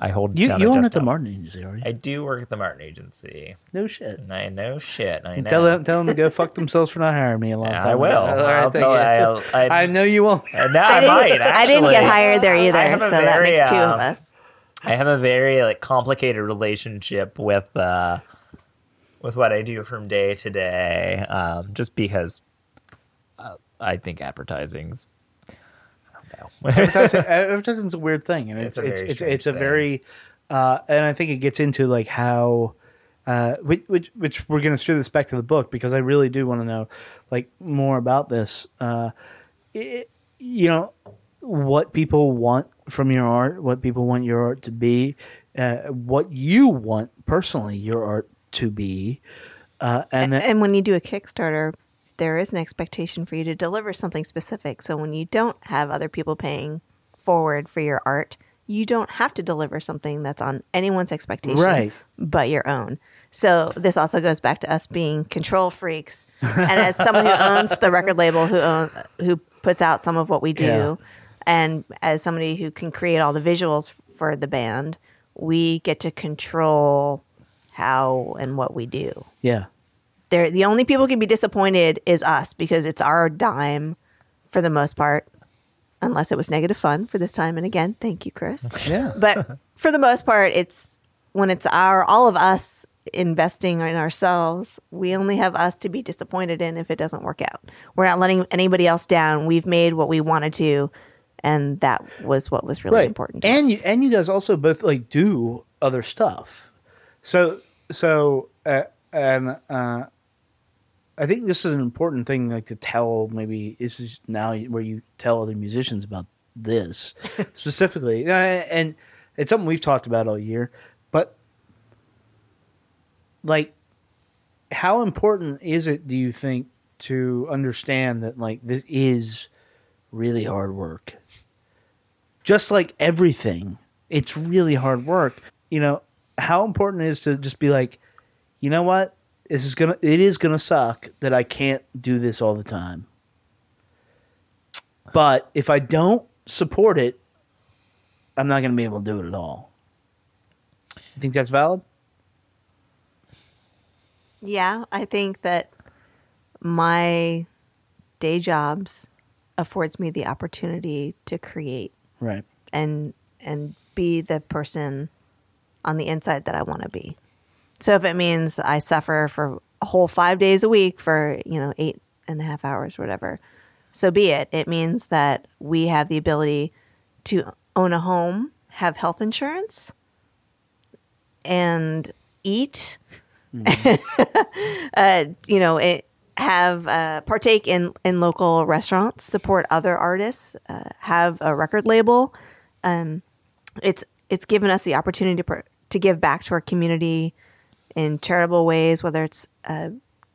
I hold You down you a own at the Martin Agency, are you? I do work at the Martin Agency. no shit. I know shit. I know. Tell them, tell them to go fuck themselves for not hiring me a long Yeah, time. I will. ago. All right, I'll tell- you. I'll- I- I know you won't. No, I, I didn't, might. I didn't get hired there either, so that makes two of um, us. I have a very like complicated relationship with uh with what I do from day to day, um, just because uh, I think advertising's. I don't know. advertising, advertising's a weird thing, and it's It's a it's very it's, it's, a very, uh, and I think it gets into like how, uh, which which, which we're gonna steer this back to the book because I really do want to know like more about this. Uh, it, you know what people want from your art, what people want your art to be, uh, what you want personally your art to be, uh, and then, And when you do a Kickstarter, there is an expectation for you to deliver something specific. So when you don't have other people paying forward for your art, you don't have to deliver something that's on anyone's expectation, Right. but your own. So this also goes back to us being control freaks. And as someone who owns the record label, who own, who puts out some of what we do, Yeah. And as somebody who can create all the visuals for the band, we get to control how and what we do. Yeah. They're, the only people who can be disappointed is us because it's our dime for the most part, unless it was negative fun for this time. And again, thank you, Chris. Yeah. but for the most part, it's when it's our all of us investing in ourselves. We only have us to be disappointed in if it doesn't work out. We're not letting anybody else down. We've made what we wanted to, and that was what was really important. To and us. you and you guys also both like do other stuff. So so uh, and uh, I think this is an important thing, like to tell. Maybe this is now where you tell other musicians about this specifically, Uh, and it's something we've talked about all year. But like, how important is it? Do you think to understand that like this is really hard work? Just like everything, it's really hard work. You know, how important it is to just be like, you know what? This is gonna it is gonna suck that I can't do this all the time. But if I don't support it, I'm not gonna be able to do it at all. You think that's valid? Yeah, I think that my day jobs affords me the opportunity to create Right. and and be the person on the inside that I want to be. So if it means I suffer for a whole five days a week for you know eight and a half hours, whatever, so be it. It means that we have the ability to own a home, have health insurance, and eat. uh, you know, it have uh, partake in in local restaurants, support other artists, uh, have a record label. Um, it's it's given us the opportunity to per- to give back to our community in charitable ways, whether it's uh,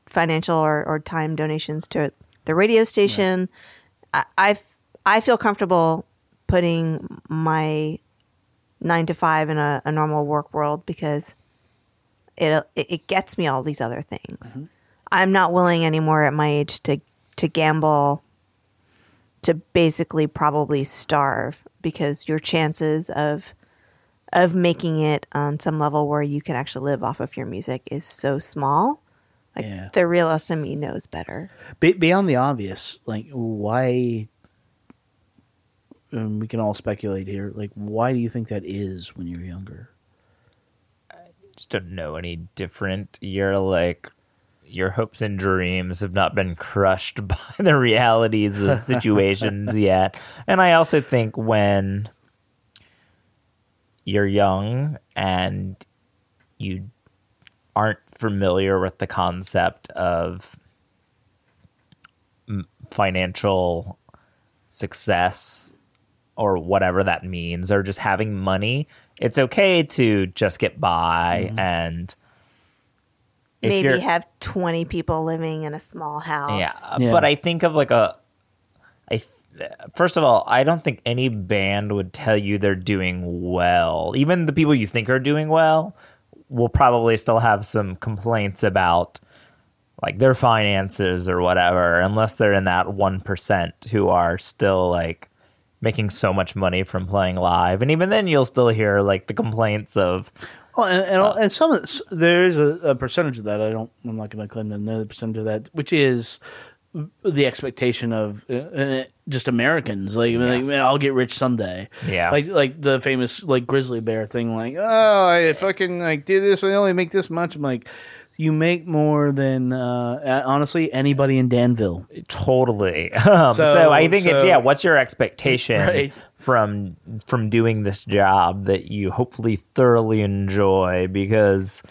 financial or, or time donations to the radio station. I I've, I feel comfortable putting my nine to five in a, a normal work world because it it gets me all these other things. I'm not willing anymore at my age to to gamble to basically probably starve because your chances of of making it on some level where you can actually live off of your music is so small. Like Yeah. the real SME knows better. Be- beyond the obvious, like why? Um, we can all speculate here. Like, why do you think that is when you're younger? I just don't know any different. You're like your hopes and dreams have not been crushed by the realities of situations yet. And I also think when you're young and you aren't familiar with the concept of financial success or whatever that means or just having money it's okay to just get by mm-hmm. and if Maybe have 20 people living in a small house. yeah, Yeah. but I think of like a. I th- first of all, I don't think any band would tell you they're doing well. Even the people you think are doing well will probably still have some complaints about like their finances or whatever, unless they're in that one percent who are still like making so much money from playing live, and even then you'll still hear like the complaints of Well, and, and, Uh, and some of this, there is a, a percentage of that. I don't. I'm not going to claim to know the percentage of that, which is the expectation of uh, uh, just Americans. Like, like, I'll get rich someday. Yeah. Like, like the famous like Grizzly Bear thing. Like, oh, I fucking like do this. I only make this much. I'm like, you make more than uh, honestly anybody in Danville. Totally. Um, so, So- I think it's yeah. What's your expectation Right. From from doing this job that you hopefully thoroughly enjoy? Because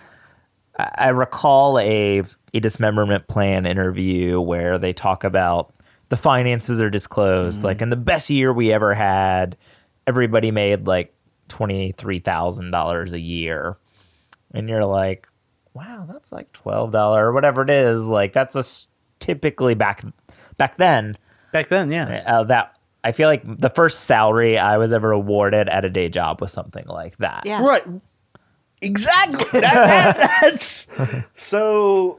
I, recall a a Dismemberment Plan interview where they talk about the finances are disclosed. Like in the best year we ever had, everybody made like twenty three thousand dollars a year, and you're like, wow, that's like twelve dollar or whatever it is. Like that's a typically back back then Back then, yeah. uh, that I feel like the first salary I was ever awarded at a day job was something like that. Yeah. Right. Exactly. That- that- that's so.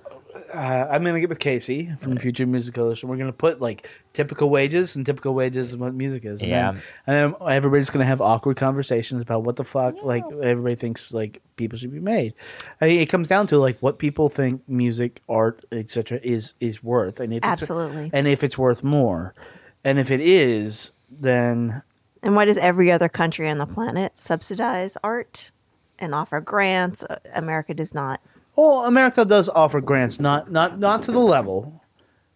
Uh, I'm gonna get with Casey from Future Music Coalition. We're gonna put like typical wages and typical wages and what music is. And Yeah. Then, and then everybody's gonna have awkward conversations about what the fuck like everybody thinks like people should be made. I mean, it comes down to like what people think music, art, etc. is is worth, and if it's- Absolutely. and if it's worth more, and if it is, then And why does every other country on the planet subsidize art and offer grants? America does not. Well, America does offer grants, not not not to the level.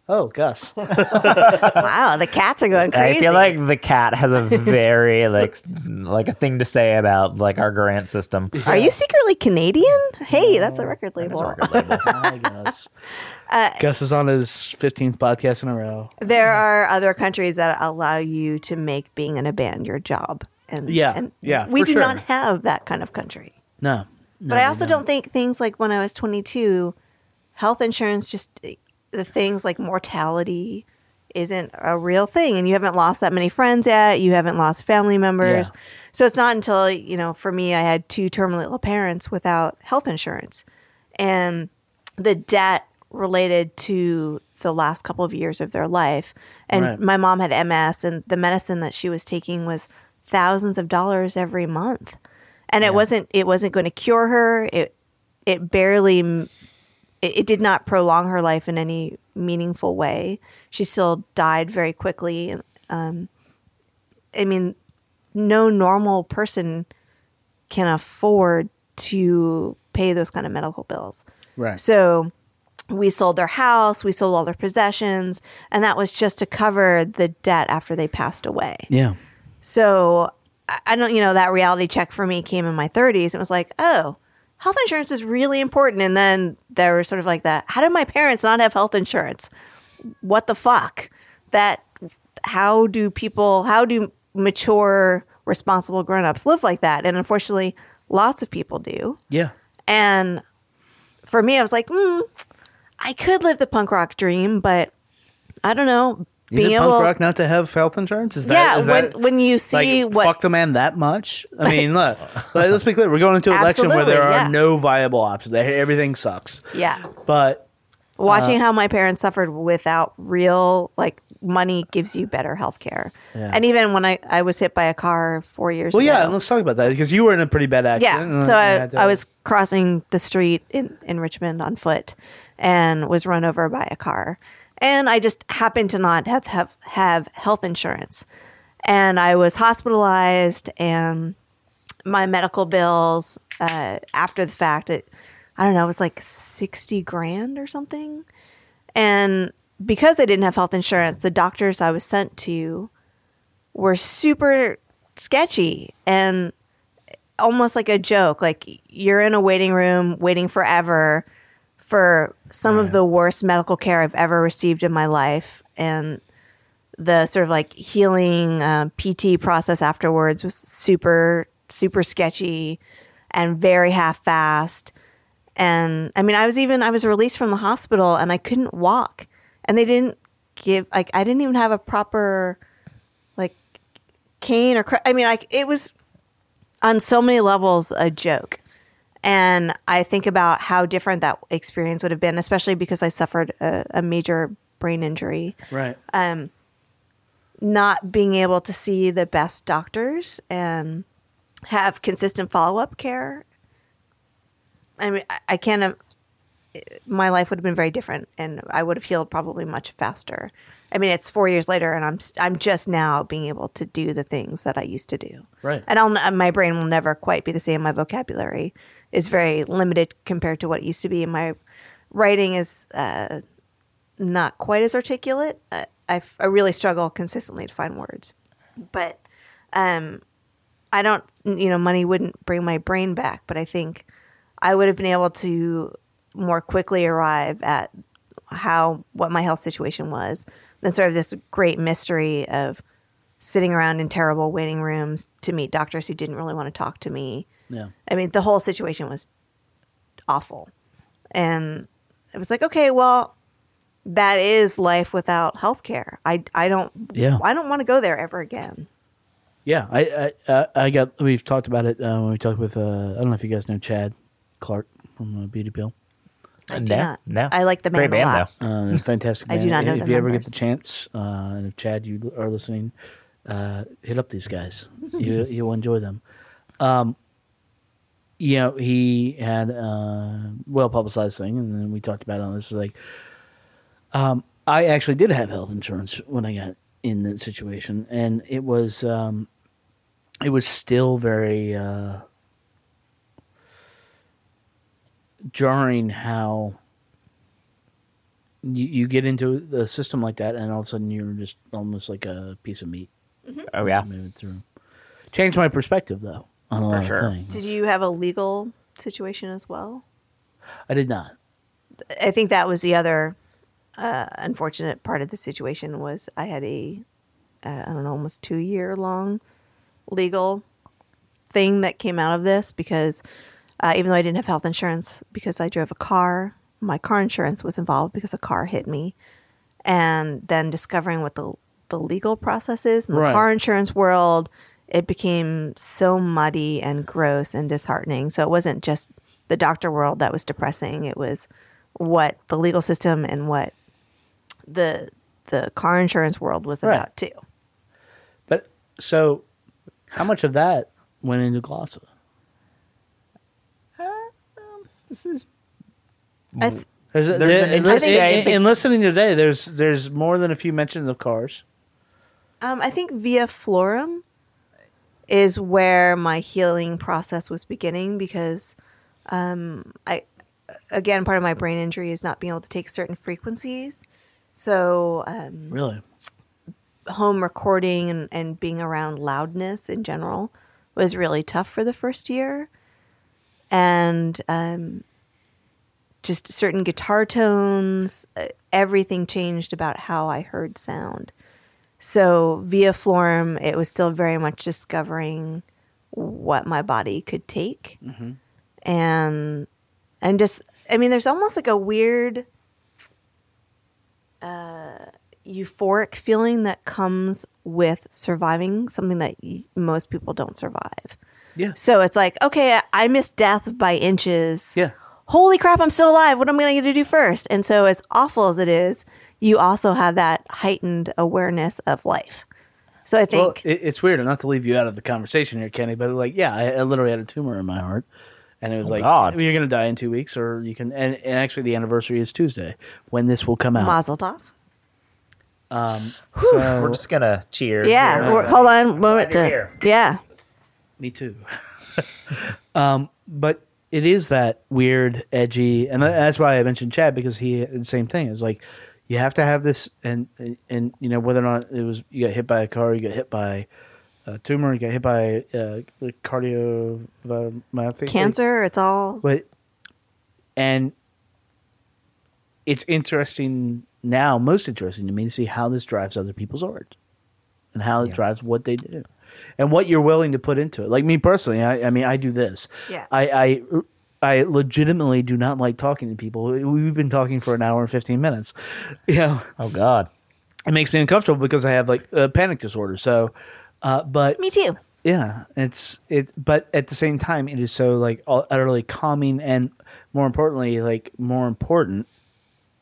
Oh, Gus. Wow, the cats are going I crazy. feel like the cat has a very like like a thing to say about like our grant system. Are you secretly Canadian? Hey, that's a record That is label. a record label. Hi, Gus. Gus is on his fifteenth podcast in a row. There are other countries that allow you to make being in a band your job. And Yeah, and yeah, we do sure. not have that kind of country. No, But I also don't think things like when I was 22, health insurance just the things like mortality isn't a real thing and you haven't lost that many friends yet, you haven't lost family members. Yeah. So it's not until, you know, for me I had two terminal parents without health insurance. And the debt related to the last couple of years of their life. And Right. my mom had MS and the medicine that she was taking was thousands of dollars every month. And it wasn't it wasn't going to cure her. It it barely it, it did not prolong her life in any meaningful way. She still died very quickly. Um, I mean, no normal person can afford to pay those kind of medical bills. right. So we sold their house, we sold all their possessions, and that was just to cover the debt after they passed away. yeah, So I- don't, you know, that reality check for me came in my 30s. It was like, oh, health insurance is really important. And then there was sort of like that. How did my parents not have health insurance? What the fuck? That, how do people, how do mature, responsible grown-ups live like that? And unfortunately, lots of people do. yeah. And for me, I was like, hmm, I could live the punk rock dream, but I don't know. Is Being it able, punk rock not to have health insurance? Is that, yeah, is when that, when you see like what fuck the man that much? I mean, look, like, let's be clear. We're going into an election where there are yeah. no viable options. Everything sucks. yeah, But watching Uh, how my parents suffered without real like money gives you better health care. Yeah. And even when I, I was hit by a car four years well, ago. yeah. Let's talk about that because you were in a pretty bad accident. Yeah. So you I, I was crossing the street in, in Richmond on foot and was run over by a car. And I just happened to not have, have, have health insurance. And I was hospitalized and my medical bills uh, after the fact, it, I don't know, it was like 60 grand or something. And because I didn't have health insurance, the doctors I was sent to were super sketchy and almost like a joke. Like you're in a waiting room waiting forever for some of the worst medical care I've ever received in my life. And the sort of like healing uh, PT process afterwards was super, super sketchy and very half fast. And I mean, I was even, I was released from the hospital and I couldn't walk. And they didn't give, like, I didn't even have a proper, like, cane or, cr- I mean, like, it was, on so many levels a joke. And I think about how different that experience would have been, especially because I suffered a, a major brain injury. right. Um, Not being able to see the best doctors and have consistent follow up care. I mean, I, I can't. have- My life would have been very different, and I would have healed probably much faster. I mean, it's four years later, and I'm I'm just now being able to do the things that I used to do. Right. And I'll, my brain will never quite be the same. My vocabulary is very limited compared to what it used to be. And my writing is uh, not quite as articulate. I, I really struggle consistently to find words. But um, I don't, you know, money wouldn't bring my brain back. But I think I would have been able to more quickly arrive at how, what my health situation was than sort of this great mystery of sitting around in terrible waiting rooms to meet doctors who didn't really want to talk to me. Yeah. I mean, the whole situation was awful. And it was like, okay, well, that is life without health care. I, I don't Yeah. I don't want to go there ever again. Yeah, I I, I- I got. We've talked about it uh, when we talked with. Uh, I don't know if you guys know Chad Clark from uh, Beauty Pill. I do no, not. no. I like the Great band a band, lot. Uh, they're a fantastic. I do not know If the you ever get the chance, uh, and if Chad you are listening, uh, hit up these guys. you you'll enjoy them. Um, you know, he had a well publicized thing, and then we talked about it on this. Like, um, I actually did have health insurance when I got in that situation, and it was um, it was still very uh, jarring how you, you get into the system like that, and all of a sudden you're just almost like a piece of meat Oh yeah. moving through. Changed my perspective though on a lot sure. of things. Did you have a legal situation as well? I did not. I think that was the other uh, unfortunate part of the situation was I had a uh, I don't know almost two year long legal thing that came out of this because uh, even though I didn't have health insurance because I drove a car, my car insurance was involved because a car hit me, and then discovering what the the legal process is in the Right. car insurance world, it became so muddy and gross and disheartening. So it wasn't just the doctor world that was depressing; it was what the legal system and what the the car insurance world was Right. about too. But so, how much of that went into Glossa? This is I th- There's, There's there- in, interesting- in- think- in listening today, there's there's more than a few mentions of cars. Um, I think via Florum is where my healing process was beginning because um, I again part of my brain injury is not being able to take certain frequencies. So um, Really? home recording and, and being around loudness in general was really tough for the first year. And um, just certain guitar tones, uh, everything changed about how I heard sound. So via Florum, it was still very much discovering what my body could take. Mm-hmm. And and just I mean there's almost like a weird uh, euphoric feeling that comes with surviving something that y- most people don't survive. Yeah. So it's like, okay, I missed death by inches. Yeah. Holy crap, I'm still alive. What am I going to do first? And so, as awful as it is, you also have that heightened awareness of life. So I Well, think, it, it's weird, not to leave you out of the conversation here, Kenny, but like, yeah, I, I literally had a tumor in my heart, and it was Oh, like, God. you're gonna die in two weeks, or you can. And, and actually, the anniversary is Tuesday when this will come out. Mazel tov. so we're just gonna cheer. Yeah, here. we're- hold on, a moment to here. yeah. Me too. um, but it is that weird, edgy, and that's why I mentioned Chad because he the same thing. is like you have to have this, and and you know whether or not it was you got hit by a car, you got hit by a tumor, you got hit by uh, cardiomyopathy, Cancer, it's all but and it's interesting now, most interesting to me to see how this drives other people's art and how it Yeah. drives what they do and what you're willing to put into it. Like me personally, I, I mean, I do this. Yeah. I, I I legitimately do not like talking to people. We've been talking for an hour and fifteen minutes. You know, Oh God. it makes me uncomfortable because I have like a panic disorder. So, uh, but me too. yeah, it's it, but at the same time, it is so like utterly calming, and more importantly, like more important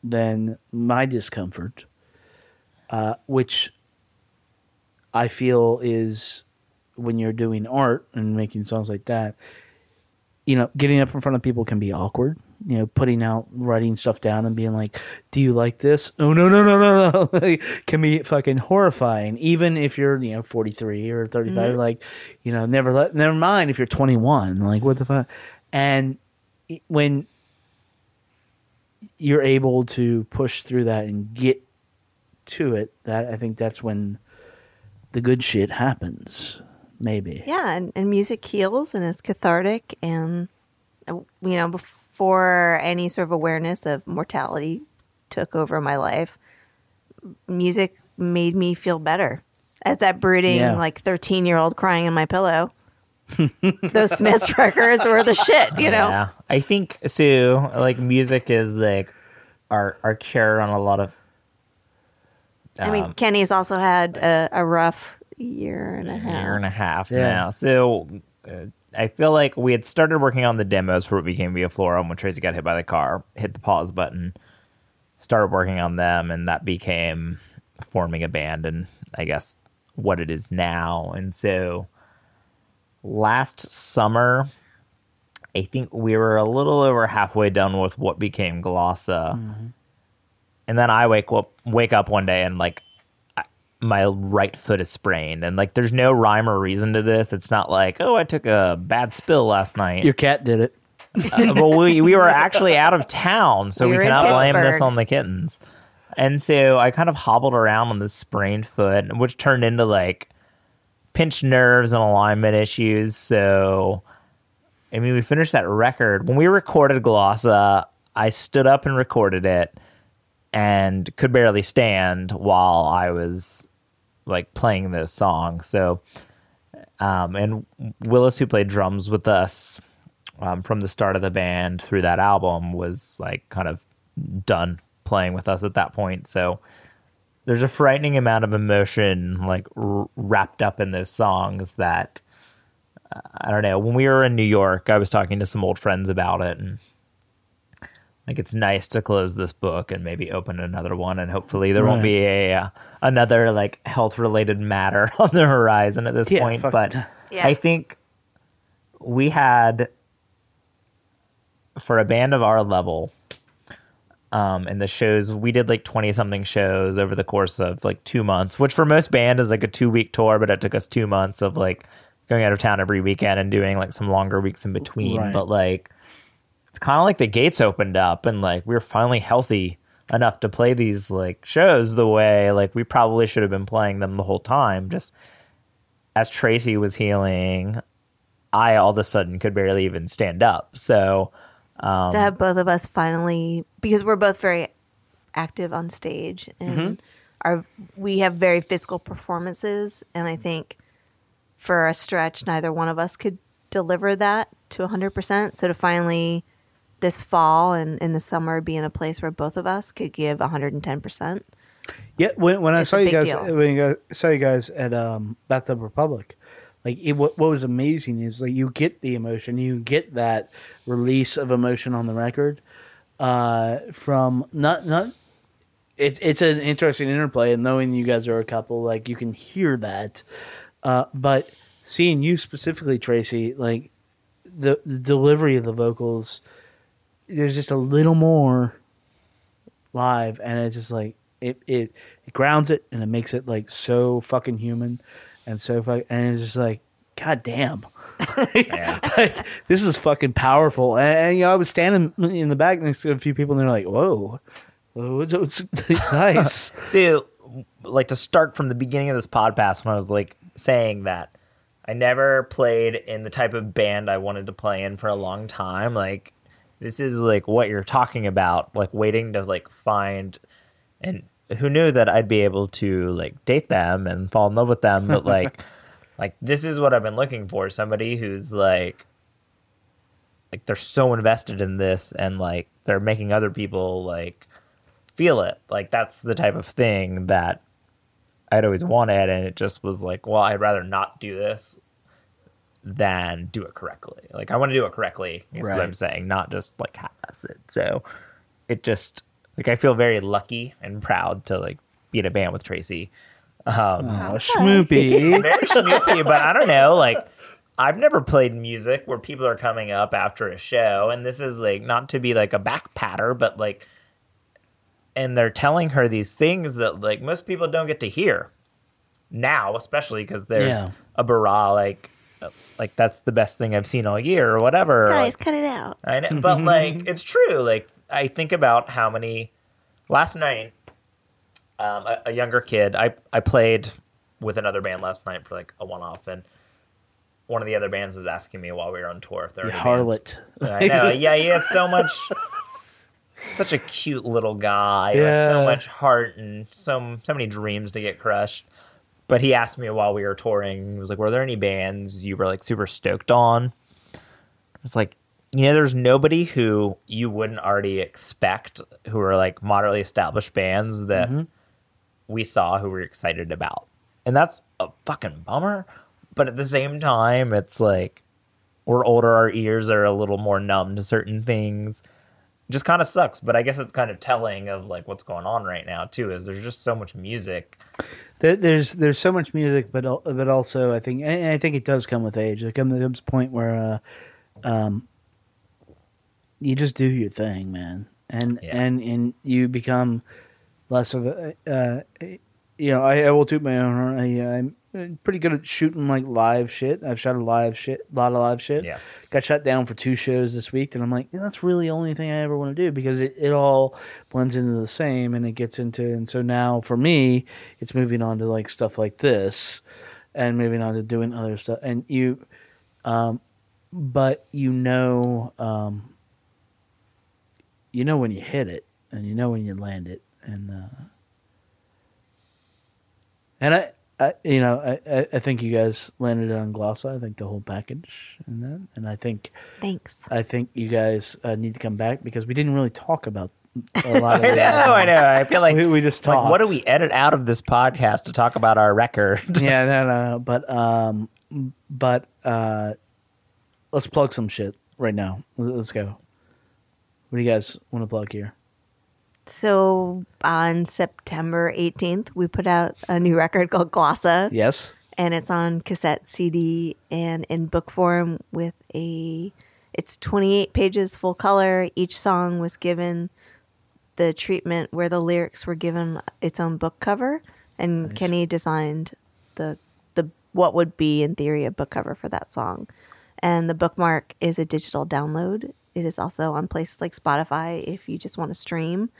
than my discomfort, uh, which I feel is when you're doing art and making songs like that. You know, getting up in front of people can be awkward. You know, putting out, writing stuff down, and being like, "Do you like this?" Oh no, no, no, no, no! Like, can be fucking horrifying. Even if you're, you know, forty three or thirty mm-hmm. like, you know, never let, never mind if you're twenty one. Like, what the fuck? And when you're able to push through that and get to it, that I think that's when the good shit happens. Maybe. Yeah, and, and music heals and is cathartic. And, uh, you know, before any sort of awareness of mortality took over my life, music made me feel better. As that brooding, Yeah. like 13 year old crying in my pillow. Those Smiths records were the shit, you know? Yeah, I think Sue. Like music is like our our cure on a lot of. I mean, um, Kenny's also had a, a rough year and a a half. year and a half Yeah. now. So uh, I feel like we had started working on the demos for what became Via Florum when Tracy got hit by the car, hit the pause button, started working on them, and that became forming a band and I guess what it is now. And so last summer, I think we were a little over halfway done with what became Glossa. And then I wake up wake up one day and like I- my right foot is sprained and like there's no rhyme or reason to this. It's not like, oh, I took a bad spill last night. Your cat did it. Uh, but we we were actually out of town, so We we cannot blame this on the kittens. And so I kind of hobbled around on this sprained foot, which turned into like pinched nerves and alignment issues. So I mean, we finished that record when we recorded Glossa. I stood up and recorded it, and could barely stand while I was like playing those songs. So, um, and Willis, who played drums with us um, from the start of the band through that album, was like kind of done playing with us at that point. So there's a frightening amount of emotion like r- wrapped up in those songs that uh, I don't know. When we were in New York, I was talking to some old friends about it and like it's nice to close this book and maybe open another one and hopefully there won't be a uh, another like health related matter on the horizon at this Yeah, point fuck- but Yeah. I think we had for a band of our level um and the shows we did like 20 something shows over the course of like 2 months which for most band is like a 2 week tour but it took us 2 months of like going out of town every weekend and doing like some longer weeks in between Right. but like it's kind of like the gates opened up and like we were finally healthy enough to play these like shows the way like we probably should have been playing them the whole time. Just as Tracy was healing I all of a sudden could barely even stand up. So um, to have both of us finally because we're both very active on stage and mm-hmm. our we have very physical performances and I think for a stretch neither one of us could deliver that to 100% so to finally this fall and in the summer be in a place where both of us could give 110% Yeah, when, when I saw you guys, deal. when you guys, saw you guys at um, Bathtub Republic, like it, what, what was amazing is like you get the emotion, you get that release of emotion on the record uh, from not not. It's it's an interesting interplay, and knowing you guys are a couple, like you can hear that. Uh, but seeing you specifically, Tracy, like the, the delivery of the vocals, there's just a little more live and it's just like it, it it grounds it and it makes it like so fucking human and so fuck and it's just like god damn like, this is fucking powerful. And, and, you know i was standing in the back next to a few people and they're like whoa. It's, it's nice? So, like to start from the beginning of this podcast, when I was like saying that I never played in the type of band I wanted to play in for a long time. Like, this is like what you're talking about, like waiting to like find, and who knew that I'd be able to like date them and fall in love with them, but like, like this is what I've been looking for somebody who's like, like they're so invested in this and like they're making other people like feel it. Like that's the type of thing that I'd always wanted, and it just was like, well, I'd rather not do this than do it correctly. Like I want to do it correctly. Is what I'm saying, not just like half-ass it. So it just like I feel very lucky and proud to like be in a band with Tracy. Um, oh, schmoopy very snoopy, but I don't know. Like, I've never played music where people are coming up after a show, and this is like not to be like a back patter, but like, and they're telling her these things that like most people don't get to hear now, especially because there's Yeah. a bara like, like that's the best thing I've seen all year or whatever. guys Like, cut it out I know, but like it's true. Like I think about how many last night, um, a, a younger kid. I I played with another band last night for like a one off, and one of the other bands was asking me while we were on tour if there were You harlot I know. Yeah, he has so much. Such a cute little guy with so much heart and so so many dreams to get crushed. But he asked me while we were touring. He was like, "Were there any bands you were like super stoked on?" I was like, "You know, there's nobody who you wouldn't already expect who are like moderately established bands that mm-hmm. we saw who we're excited about." and that's a fucking bummer. But at the same time, it's like we're older, our ears are a little more numb to certain things. Just kind of sucks, but I guess it's kind of telling of like what's going on right now too. Is there's just so much music. There, there's there's so much music, but but also I think and I think it does come with age. There comes, a point where uh, um, you just do your thing, man, and Yeah. and and you become less of a. Uh, you know, I, I will toot my own horn. I, I'm pretty good at shooting like live shit. I've shot a live shit, a lot of live shit. Yeah. Got shut down for two shows this week, and I'm like, yeah, that's really the only thing I ever want to do because it, it all blends into the same, and it gets into. And so now for me, it's moving on to like stuff like this, and moving on to doing other stuff. And you, um, but you know, um, you know when you hit it, and you know when you land it, and uh, and I, I you know, I, I, think you guys landed it on Glossa. I think the whole package and that, and I think Thanks. I think you guys uh, need to come back because we didn't really talk about a lot of I know, I know. I feel like We- we just like what do talked. we edit out of this podcast to talk about our record? yeah, no, no, no. But um, but uh, let's plug some shit right now. Let's go. What do you guys want to plug here? So on September 18th, we put out a new record called Glossa. Yes. and it's on cassette CD and in book form with a it's 28 pages full color. Each song was given the treatment where the lyrics were given its own book cover. And Kenny designed the the what would be in theory a book cover for that song. And the bookmark is a digital download it is also on places like Spotify if you just want to stream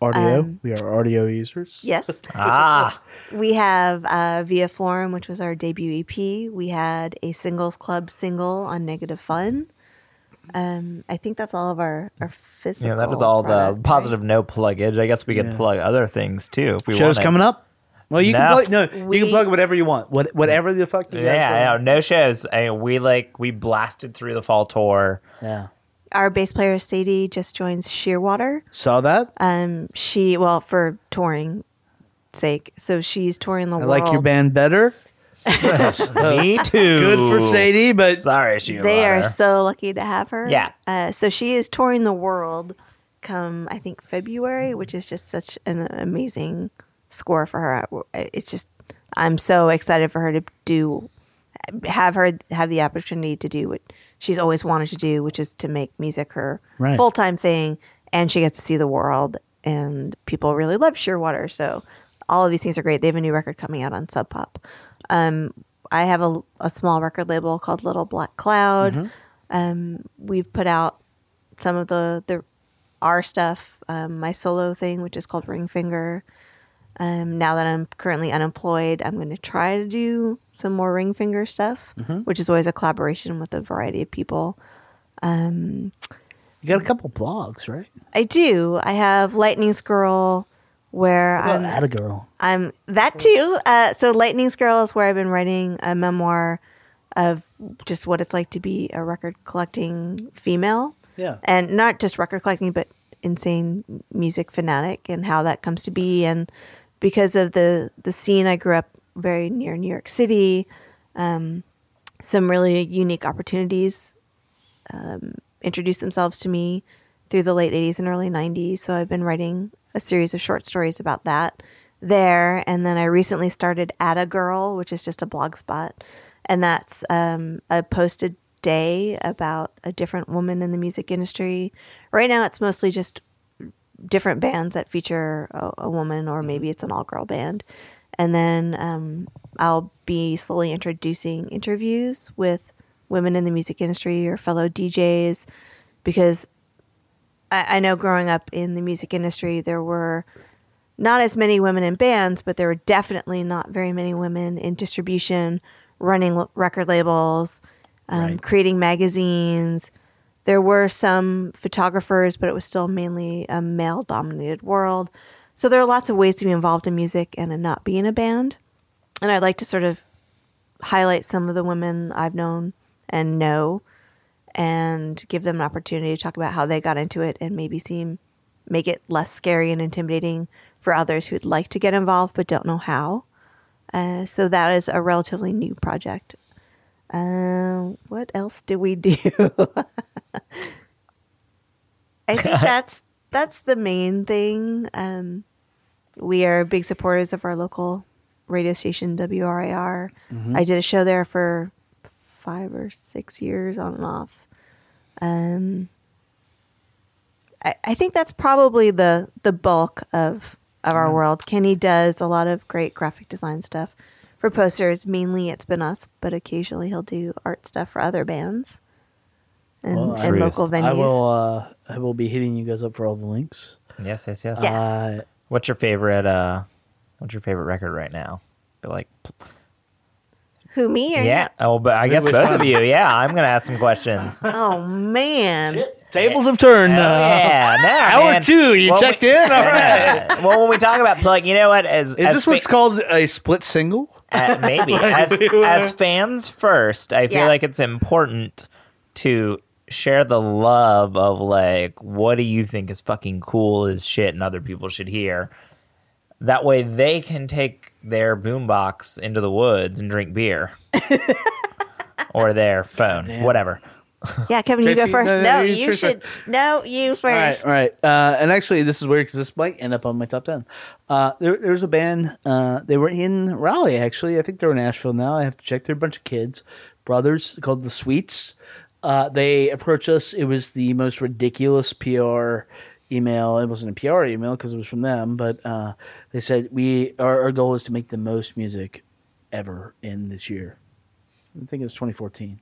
Audio. Um, we are audio users. yes ah, We have uh, Via Florum, which was our debut EP. We had a singles club single on Negative Fun. Um, I think that's all of our our physical. yeah, that is all the product, right? positive no pluggage. I guess we could Yeah. plug other things too if we Shows wanted. coming up. Well, you No. can plug. No, you can plug whatever you want. What, whatever the fuck you guys Yeah, want. yeah, no shows. I we like we blasted through the fall tour. Yeah. Our bass player Sadie just joins Shearwater. Saw that. Um, she well for touring sake, so she's touring the world. I world. like your band better. Me too. Good for Sadie, but Sorry, she. They are so lucky to have her. Yeah. Uh, so she is touring the world come, I think, February, which is just such an amazing score for her. It's just, I'm so excited for her to do, have her have the opportunity to do what she's always wanted to do, which is to make music her Right. full time thing. And she gets to see the world, and people really love Shearwater. So all of these things are great. They have a new record coming out on Sub Pop. Um, I have a, a small record label called Little Black Cloud. Um, we've put out some of the the our stuff, um, my solo thing, which is called Ring Finger. Um, now that I'm currently unemployed, I'm going to try to do some more Ring Finger stuff, which is always a collaboration with a variety of people. you got a couple blogs, right? I do. I have Lightning Squirrel, where I'm add a girl. I'm that too. Uh, so Lightning's Girl is where I've been writing a memoir of just what it's like to be a record collecting female. Yeah. And not just record collecting, but insane music fanatic and how that comes to be. And because of the, the scene, I grew up very near New York City, um, some really unique opportunities um, introduced themselves to me through the late 80s and early 90s. So I've been writing a series of short stories about that there. And then I recently started At a Girl, which is just a blog spot. And that's um, a posted day about a different woman in the music industry. Right now, it's mostly just different bands that feature a, a woman, or maybe it's an all girl band. And then um, I'll be slowly introducing interviews with women in the music industry or fellow DJs because I, I know growing up in the music industry, there were not as many women in bands, but there were definitely not very many women in distribution, running l- record labels, um, creating magazines. There were some photographers, but it was still mainly a male dominated world. So there are lots of ways to be involved in music and not be in a band. And I'd like to sort of highlight some of the women I've known and know and give them an opportunity to talk about how they got into it and maybe seem make it less scary and intimidating for others who'd like to get involved but don't know how. Uh, so that is a relatively new project. Uh, what else do we do? I think that's that's the main thing. Um, we are big supporters of our local radio station WRIR. I did a show there for five or six years on and off. Um, I, I think that's probably the the bulk of of our world. Kenny does a lot of great graphic design stuff for posters. Mainly, it's been us, but occasionally he'll do art stuff for other bands and, Well, and local venues. I will. Uh, I will be hitting you guys up for all the links. Yes, yes, yes. Yes. Uh, What's your favorite? uh What's your favorite record right now? Be like, Who me or yeah. Oh, but I guess both of you. Yeah, I'm gonna ask some questions. Oh man. Tables have turned. Oh, uh, yeah, no, hour man. two. You Well, checked we- in. All right. Well, when we talk about plug, you know what? As Is as this fa- what's called a split single? uh, maybe as, as fans first i feel Yeah. like it's important to share the love of like what do you think is fucking cool as shit and other people should hear that way they can take their boombox into the woods and drink beer or their phone damn. whatever Yeah, Kevin, you go first. no, No, no, you you Tracy. should. No, you All right, first. all right. Uh, and actually, this is weird because this might end up on my top ten. Uh, there, there was a band. Uh, they were in Raleigh. Actually, I think they're in Nashville now. I have to check. They're a bunch of kids, brothers, called the Sweets. Uh, they approached us. It was the most ridiculous PR email. It wasn't a PR email because it was from them, but uh, they said we our, our goal is to make the most music ever in this year. I think it was 2014.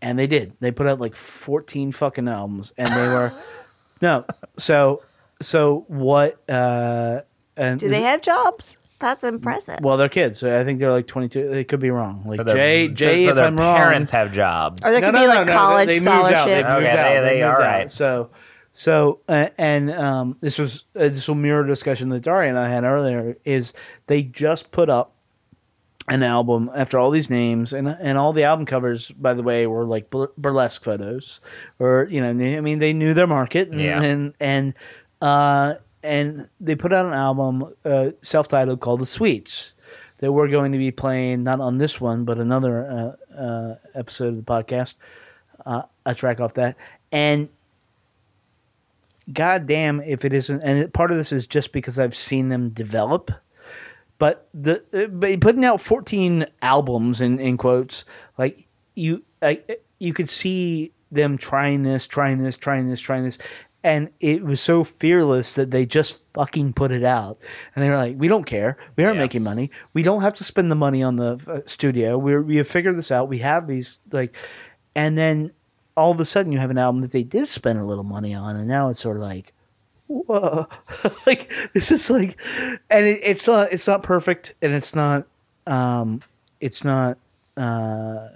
And they did. They put out like 14 fucking albums and they were no. So so what uh and Do they have jobs? That's impressive. well, they're kids. So I think they're like 22. They could be wrong. Like so Jay, Jay, so if their I'm wrong, parents have jobs or there could be like college they, they moved out. They scholarships. moved Okay, out. they- they- moved all out. right. So, so uh, and um, this was uh, this will mirror discussion that Daria and I had earlier. Is they just put up an album after all these names and and all the album covers, by the way, were like bur- burlesque photos, or you know, I mean, they knew their market, and Yeah. and and, uh, and they put out an album uh, self-titled called The Sweets. That we're going to be playing not on this one, but another uh, uh, episode of the podcast, uh, a track off that, and God damn if it isn't. And part of this is just because I've seen them develop. But the uh, but putting out fourteen albums in, in quotes like you I, you could see them trying this, trying this, trying this, trying this, and it was so fearless that they just fucking put it out. And they were like, "We don't care. We aren't Yeah. making money. We don't have to spend the money on the uh, studio. We we have figured this out. We have these like." And then all of a sudden, you have an album that they did spend a little money on, and now it's sort of like, whoa, like this is like, and it, it's not it's not perfect, and it's not um, it's not uh,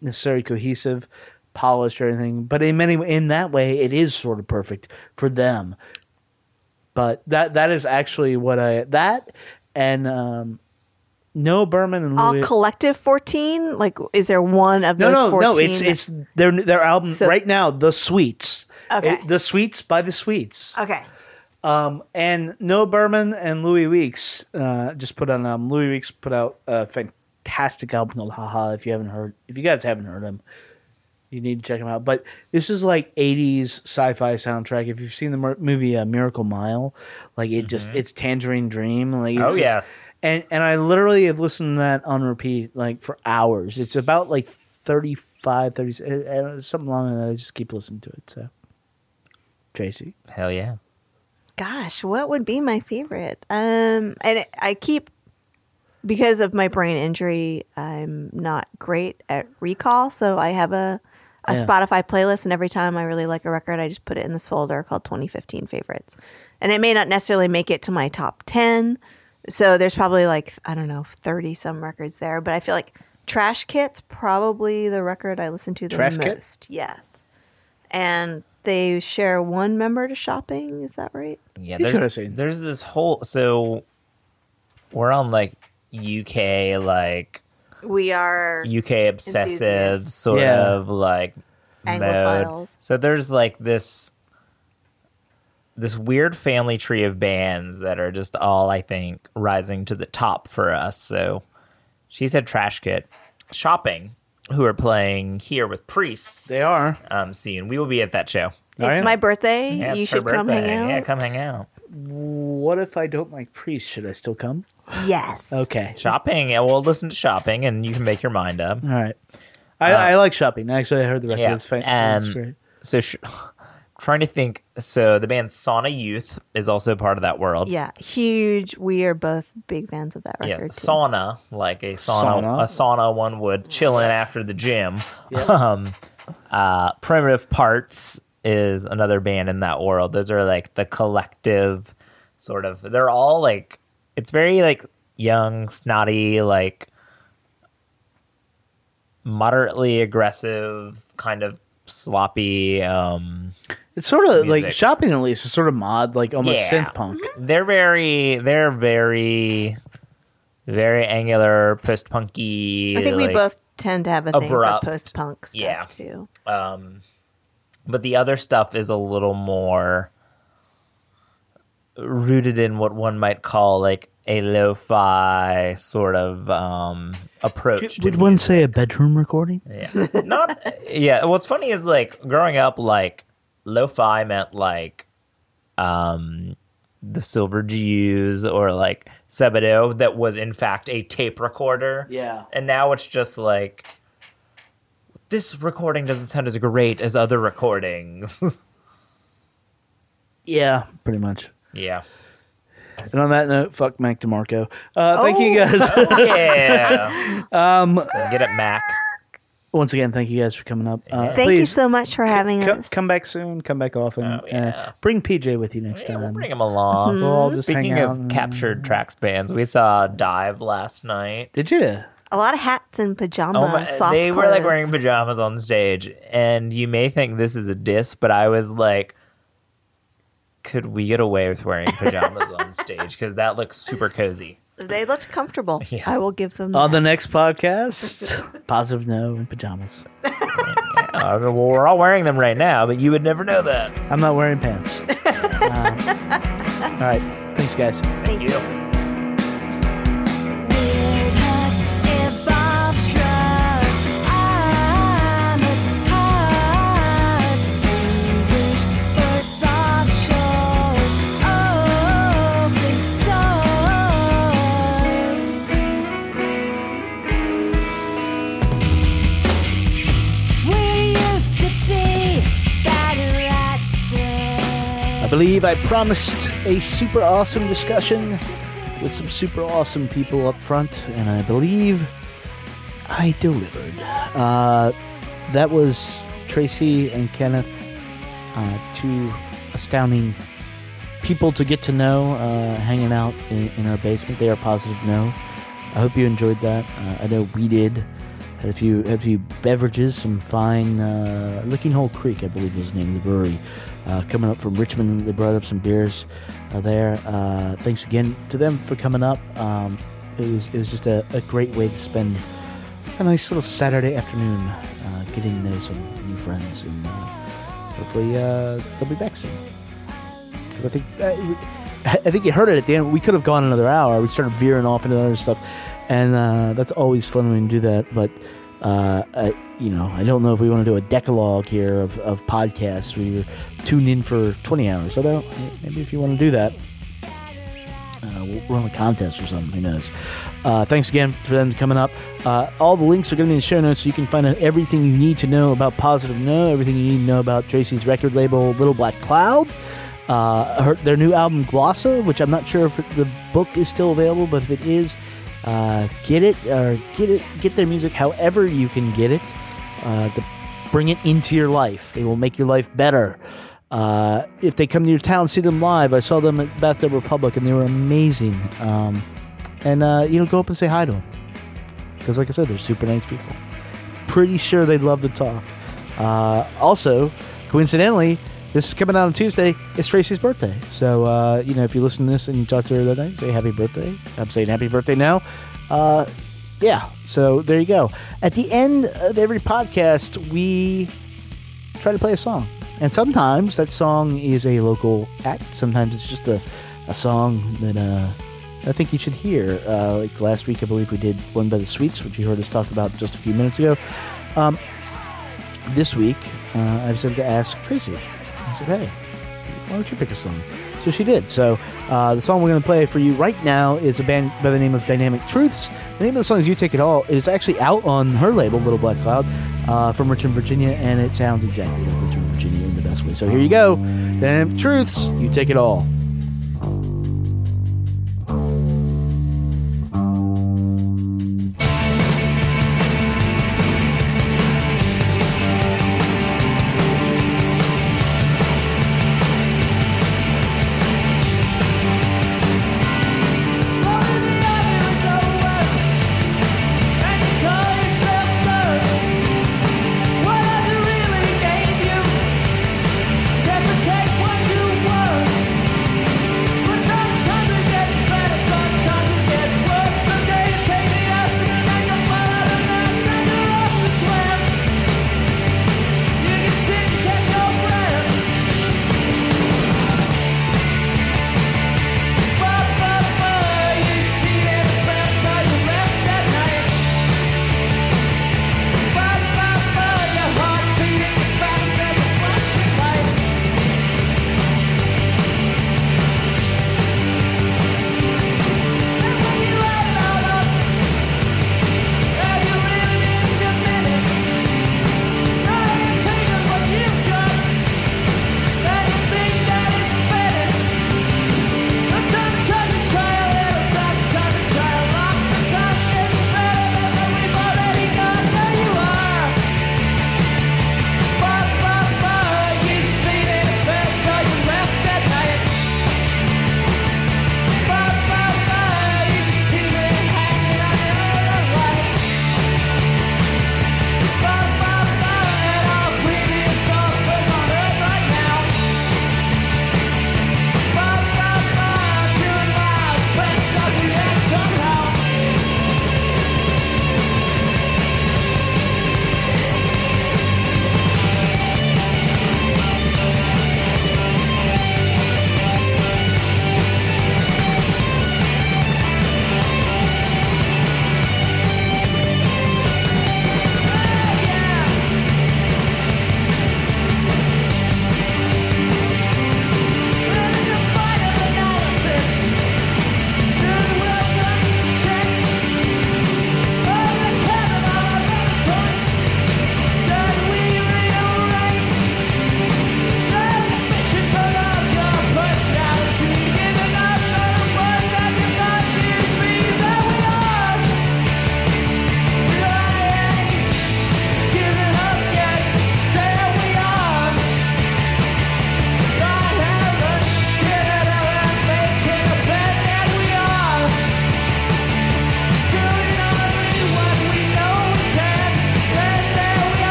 necessarily cohesive, polished or anything. But in many in that way, it is sort of perfect for them. But that that is actually what I that and um, no Berman and All collective 14? Like, is there one of No, those no, 14? no. It's it's their their album So- right now. The Sweets. Okay. It- the Sweets by the Sweets. Okay. And Noah Berman and Louis Weeks uh, just put on an album. Louis Weeks put out a fantastic album called Haha. If you haven't heard, if you guys haven't heard him, you need to check him out. But this is like '80s sci-fi soundtrack. If you've seen the mer- movie uh, Miracle Mile, like it just it's Tangerine Dream. Like it's Oh, just- yes. and and I literally have listened to that on repeat like for hours. It's about like 35, 30, uh, uh, something long, and I just keep listening to it. So, Tracy, hell yeah Gosh, what would be my favorite? Um, and I keep because of my brain injury, I'm not great at recall. So I have a a Yeah. Spotify playlist, and every time I really like a record, I just put it in this folder called 2015 favorites. And it may not necessarily make it to my top 10. So there's probably like I don't know 30 some records there, but I feel like Trash Kit's probably the record I listen to the Trash Kit? most. Yes, and they share one member to shopping. Is that right? Yeah, there's, there's this whole so we're on like UK like We are UK obsessive sort Yeah. of like mode. Anglophiles. So there's like this this weird family tree of bands that are just all I think rising to the top for us. So She said Trash Kit. Shopping, who are playing here with Priests They are. um, soon. We will be at that show. Oh, It's yeah. my birthday. Yeah, you it's her should come hang out. Yeah, come hang out. What if I don't like priests? Should I still come? Yes. Okay. Shopping. Yeah, we'll listen to shopping, and you can make your mind up. All right. I, I like shopping. Actually, I heard the record. Uh, yeah, It's fine. and- It's great. So, sh- trying to think. So, the band Sauna Youth is also part of that world. Yeah, huge. We are both big fans of that Yes, record. too. sauna, like a sauna, Sauna. a sauna one would chill in after the gym. Um, uh, Primitive Parts is another band in that world. Those are like the collective sort of. They're all like it's very like young, snotty, like moderately aggressive, kind of sloppy. Um, It's sort of like shopping. At least it's sort of mod, like almost Yeah. synth punk. they're very, they're very, very angular, post punky. I think we both tend to have a thing abrupt. for post punk stuff Yeah. too. Um, but the other stuff is a little more rooted in what one might call like a lo-fi sort of um, approach. to Would one say a bedroom recording? Yeah, not yeah. What's funny is like growing up, like lo-fi meant like um the Silver Jews or like Sebadoh that was in fact a tape recorder. Yeah. And now it's just like this recording doesn't sound as great as other recordings. Yeah, pretty much. yeah. And on that note, fuck Mac DeMarco. Uh, Thank you Oh. guys. Yeah. um get it Mac. Once again, thank you guys for coming up. Uh, Thank you please so much for having co- us. come back soon. Come back often. Oh, yeah. uh, bring PJ with you next Yeah, we'll time. bring him along. We'll all just Speaking hang out of and- captured tracks bands, we saw DIIV last night. Did you? a lot of hats and pajamas. Oh my, soft they were like clothes. wearing pajamas on stage, and you may think this is a diss, but I was like, could we get away with wearing pajamas on stage? Because that looks super cozy. They looked comfortable. Yeah. I will give them. On that. the next podcast, positive no in pajamas. Uh, well, we're all wearing them right now, but you would never know that. I'm not wearing pants. Um, all right. Thanks, guys. Thank you. I believe I promised a super awesome discussion with some super awesome people up front, and I believe I delivered. Uh, that was Tracy and Kenneth, uh, two astounding people to get to know, uh, hanging out in, in our basement. They are positive no. I hope you enjoyed that. Uh, I know we did. Had a few, had a few beverages, some fine uh, Lickinghole Creek, I believe was the name of the brewery. Uh, coming up from Richmond, they brought up some beers uh, there. Uh, thanks again to them for coming up. Um, it was it was just a, a great way to spend a nice little Saturday afternoon, uh, getting to know some new friends, and uh, hopefully uh, they'll be back soon. I think I think you heard it at the end. We could have gone another hour. We started veering off into other stuff, and that's always fun when you do that. But uh, you know, I don't know if we want to do a decalogue here of, of podcasts where you're tuned in for 20 hours. Although maybe if you want to do that, uh, we'll run a contest or something. Who knows? Uh, thanks again for them coming up. Uh, all the links are going to be in the show notes, so you can find out everything you need to know about Positive No, everything you need to know about Tracy's record label, Little Black Cloud. Uh, her, their new album Glossa, which I'm not sure if the book is still available, but if it is, uh, get it or get it, get their music however you can get it uh, to bring it into your life. It will make your life better. Uh, if they come to your town, see them live. I saw them at Bathtub Republic, and they were amazing. Um, and uh, you know, go up and say hi to them because, like I said, they're super nice people. Pretty sure they'd love to talk. Uh, also, coincidentally, this is coming out on Tuesday. It's Tracy's birthday, so uh, you know if you listen to this and you talk to her that night, say happy birthday. I'm saying happy birthday now. Uh, yeah, so there you go. At the end of every podcast, we try to play a song. And sometimes that song is a local act. Sometimes it's just a, a song that uh, I think you should hear. Uh, like last week, I believe we did one by the Sweets, which you heard us talk about just a few minutes ago. Um, this week, uh, I decided to ask Tracy. I said, "Hey, why don't you pick a song?" So she did. So uh, the song we're going to play for you right now is a band by the name of Dynamic Truths. The name of the song is "You Take It All." It is actually out on her label, Little Black Cloud, uh, from Richmond, Virginia, and it sounds exactly like Richmond, Virginia in the best way. So here you go, Dynamic Truths. You take it all.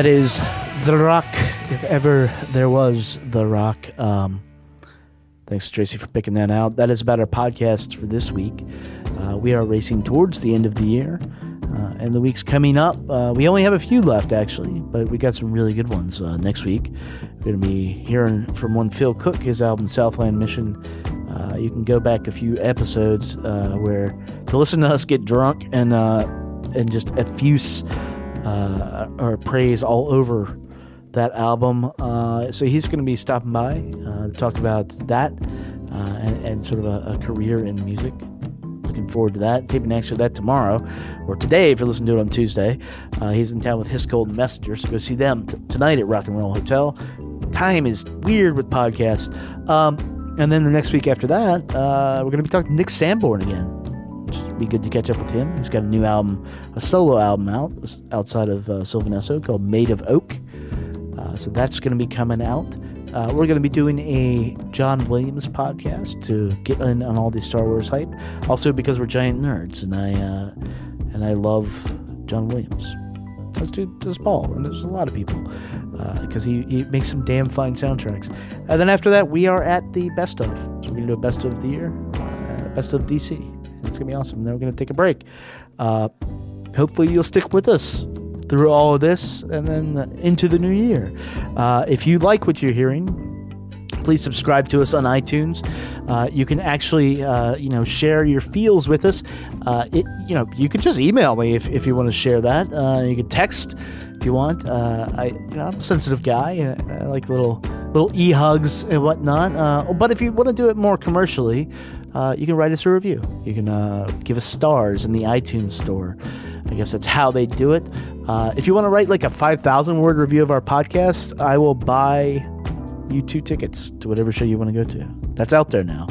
That is The Rock, if ever there was The Rock. Um, thanks, Tracy, for picking that out. That is about our podcast for this week. Uh, we are racing towards the end of the year, uh, and the weeks coming up. Uh, we only have a few left, actually, but we got some really good ones uh, next week. We're going to be hearing from one Phil Cook, his album Southland Mission. Uh, you can go back a few episodes uh, where to listen to us get drunk and and just effuse uh, or praise all over that album. Uh, so he's going to be stopping by uh, to talk about that uh, and, and, sort of a, a, career in music. Looking forward to that. Taping actually that tomorrow or today if you're listening to it on Tuesday. Uh, he's in town with Hiss Golden Messenger, so go see them t- tonight at Rock and Roll Hotel. Time is weird with podcasts. Um, and then the next week after that, we're going to be talking to Nick Sanborn again be good to catch up with him. He's got a new album, a solo album out outside of uh, Sylvan Esso called Made of Oak. Uh, so that's going to be coming out. Uh, we're going to be doing a John Williams podcast to get in on all the Star Wars hype. Also because we're giant nerds, and I uh, and I love John Williams. Let's do does Paul, and there's a lot of people because uh, he, he makes some damn fine soundtracks. And then after that, we are at the best of. So we're going to do a best of the year, uh, best of DC. It's gonna be awesome. Then we're gonna take a break. Uh, hopefully, you'll stick with us through all of this and then into the new year. Uh, if you like what you're hearing, please subscribe to us on iTunes. Uh, you can actually, uh, you know, share your feels with us. Uh, it, you know, you can just email me if, if you want to share that. Uh, you can text if you want. Uh, I, you know, I'm a sensitive guy. I, I like little little e hugs and whatnot. Uh, but if you want to do it more commercially, uh, you can write us a review. You can uh, give us stars in the iTunes store. I guess that's how they do it. Uh, if you want to write like a 5,000 word review of our podcast, I will buy you two tickets to whatever show you want to go to. That's out there now.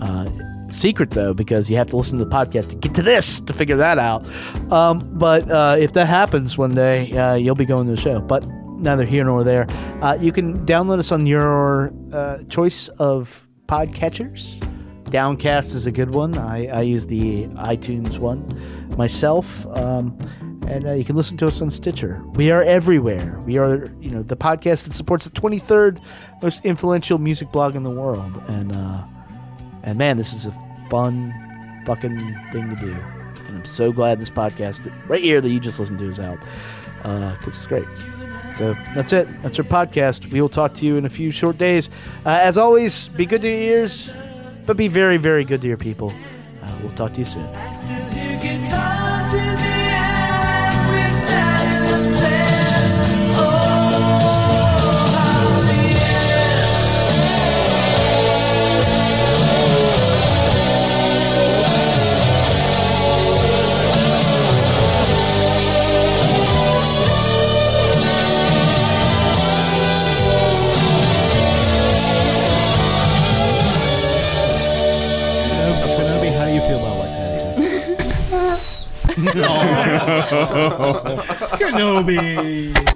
Uh, secret though, because you have to listen to the podcast to get to this to figure that out. Um, but uh, if that happens one day, uh, you'll be going to the show. But neither here nor there. You can download us on your choice of podcatchers. Downcast is a good one. I, I use the iTunes one myself. Um, and uh, you can listen to us on Stitcher. We are everywhere. We are, you know, the podcast that supports the 23rd most influential music blog in the world. And uh, and man, this is a fun fucking thing to do. And I'm so glad this podcast that, right here that you just listened to is out because it's great. So that's it. That's our podcast. We will talk to you in a few short days. Uh, as always, be good to your ears, but be very, very good to your people. Uh, we'll talk to you soon. Kenobi.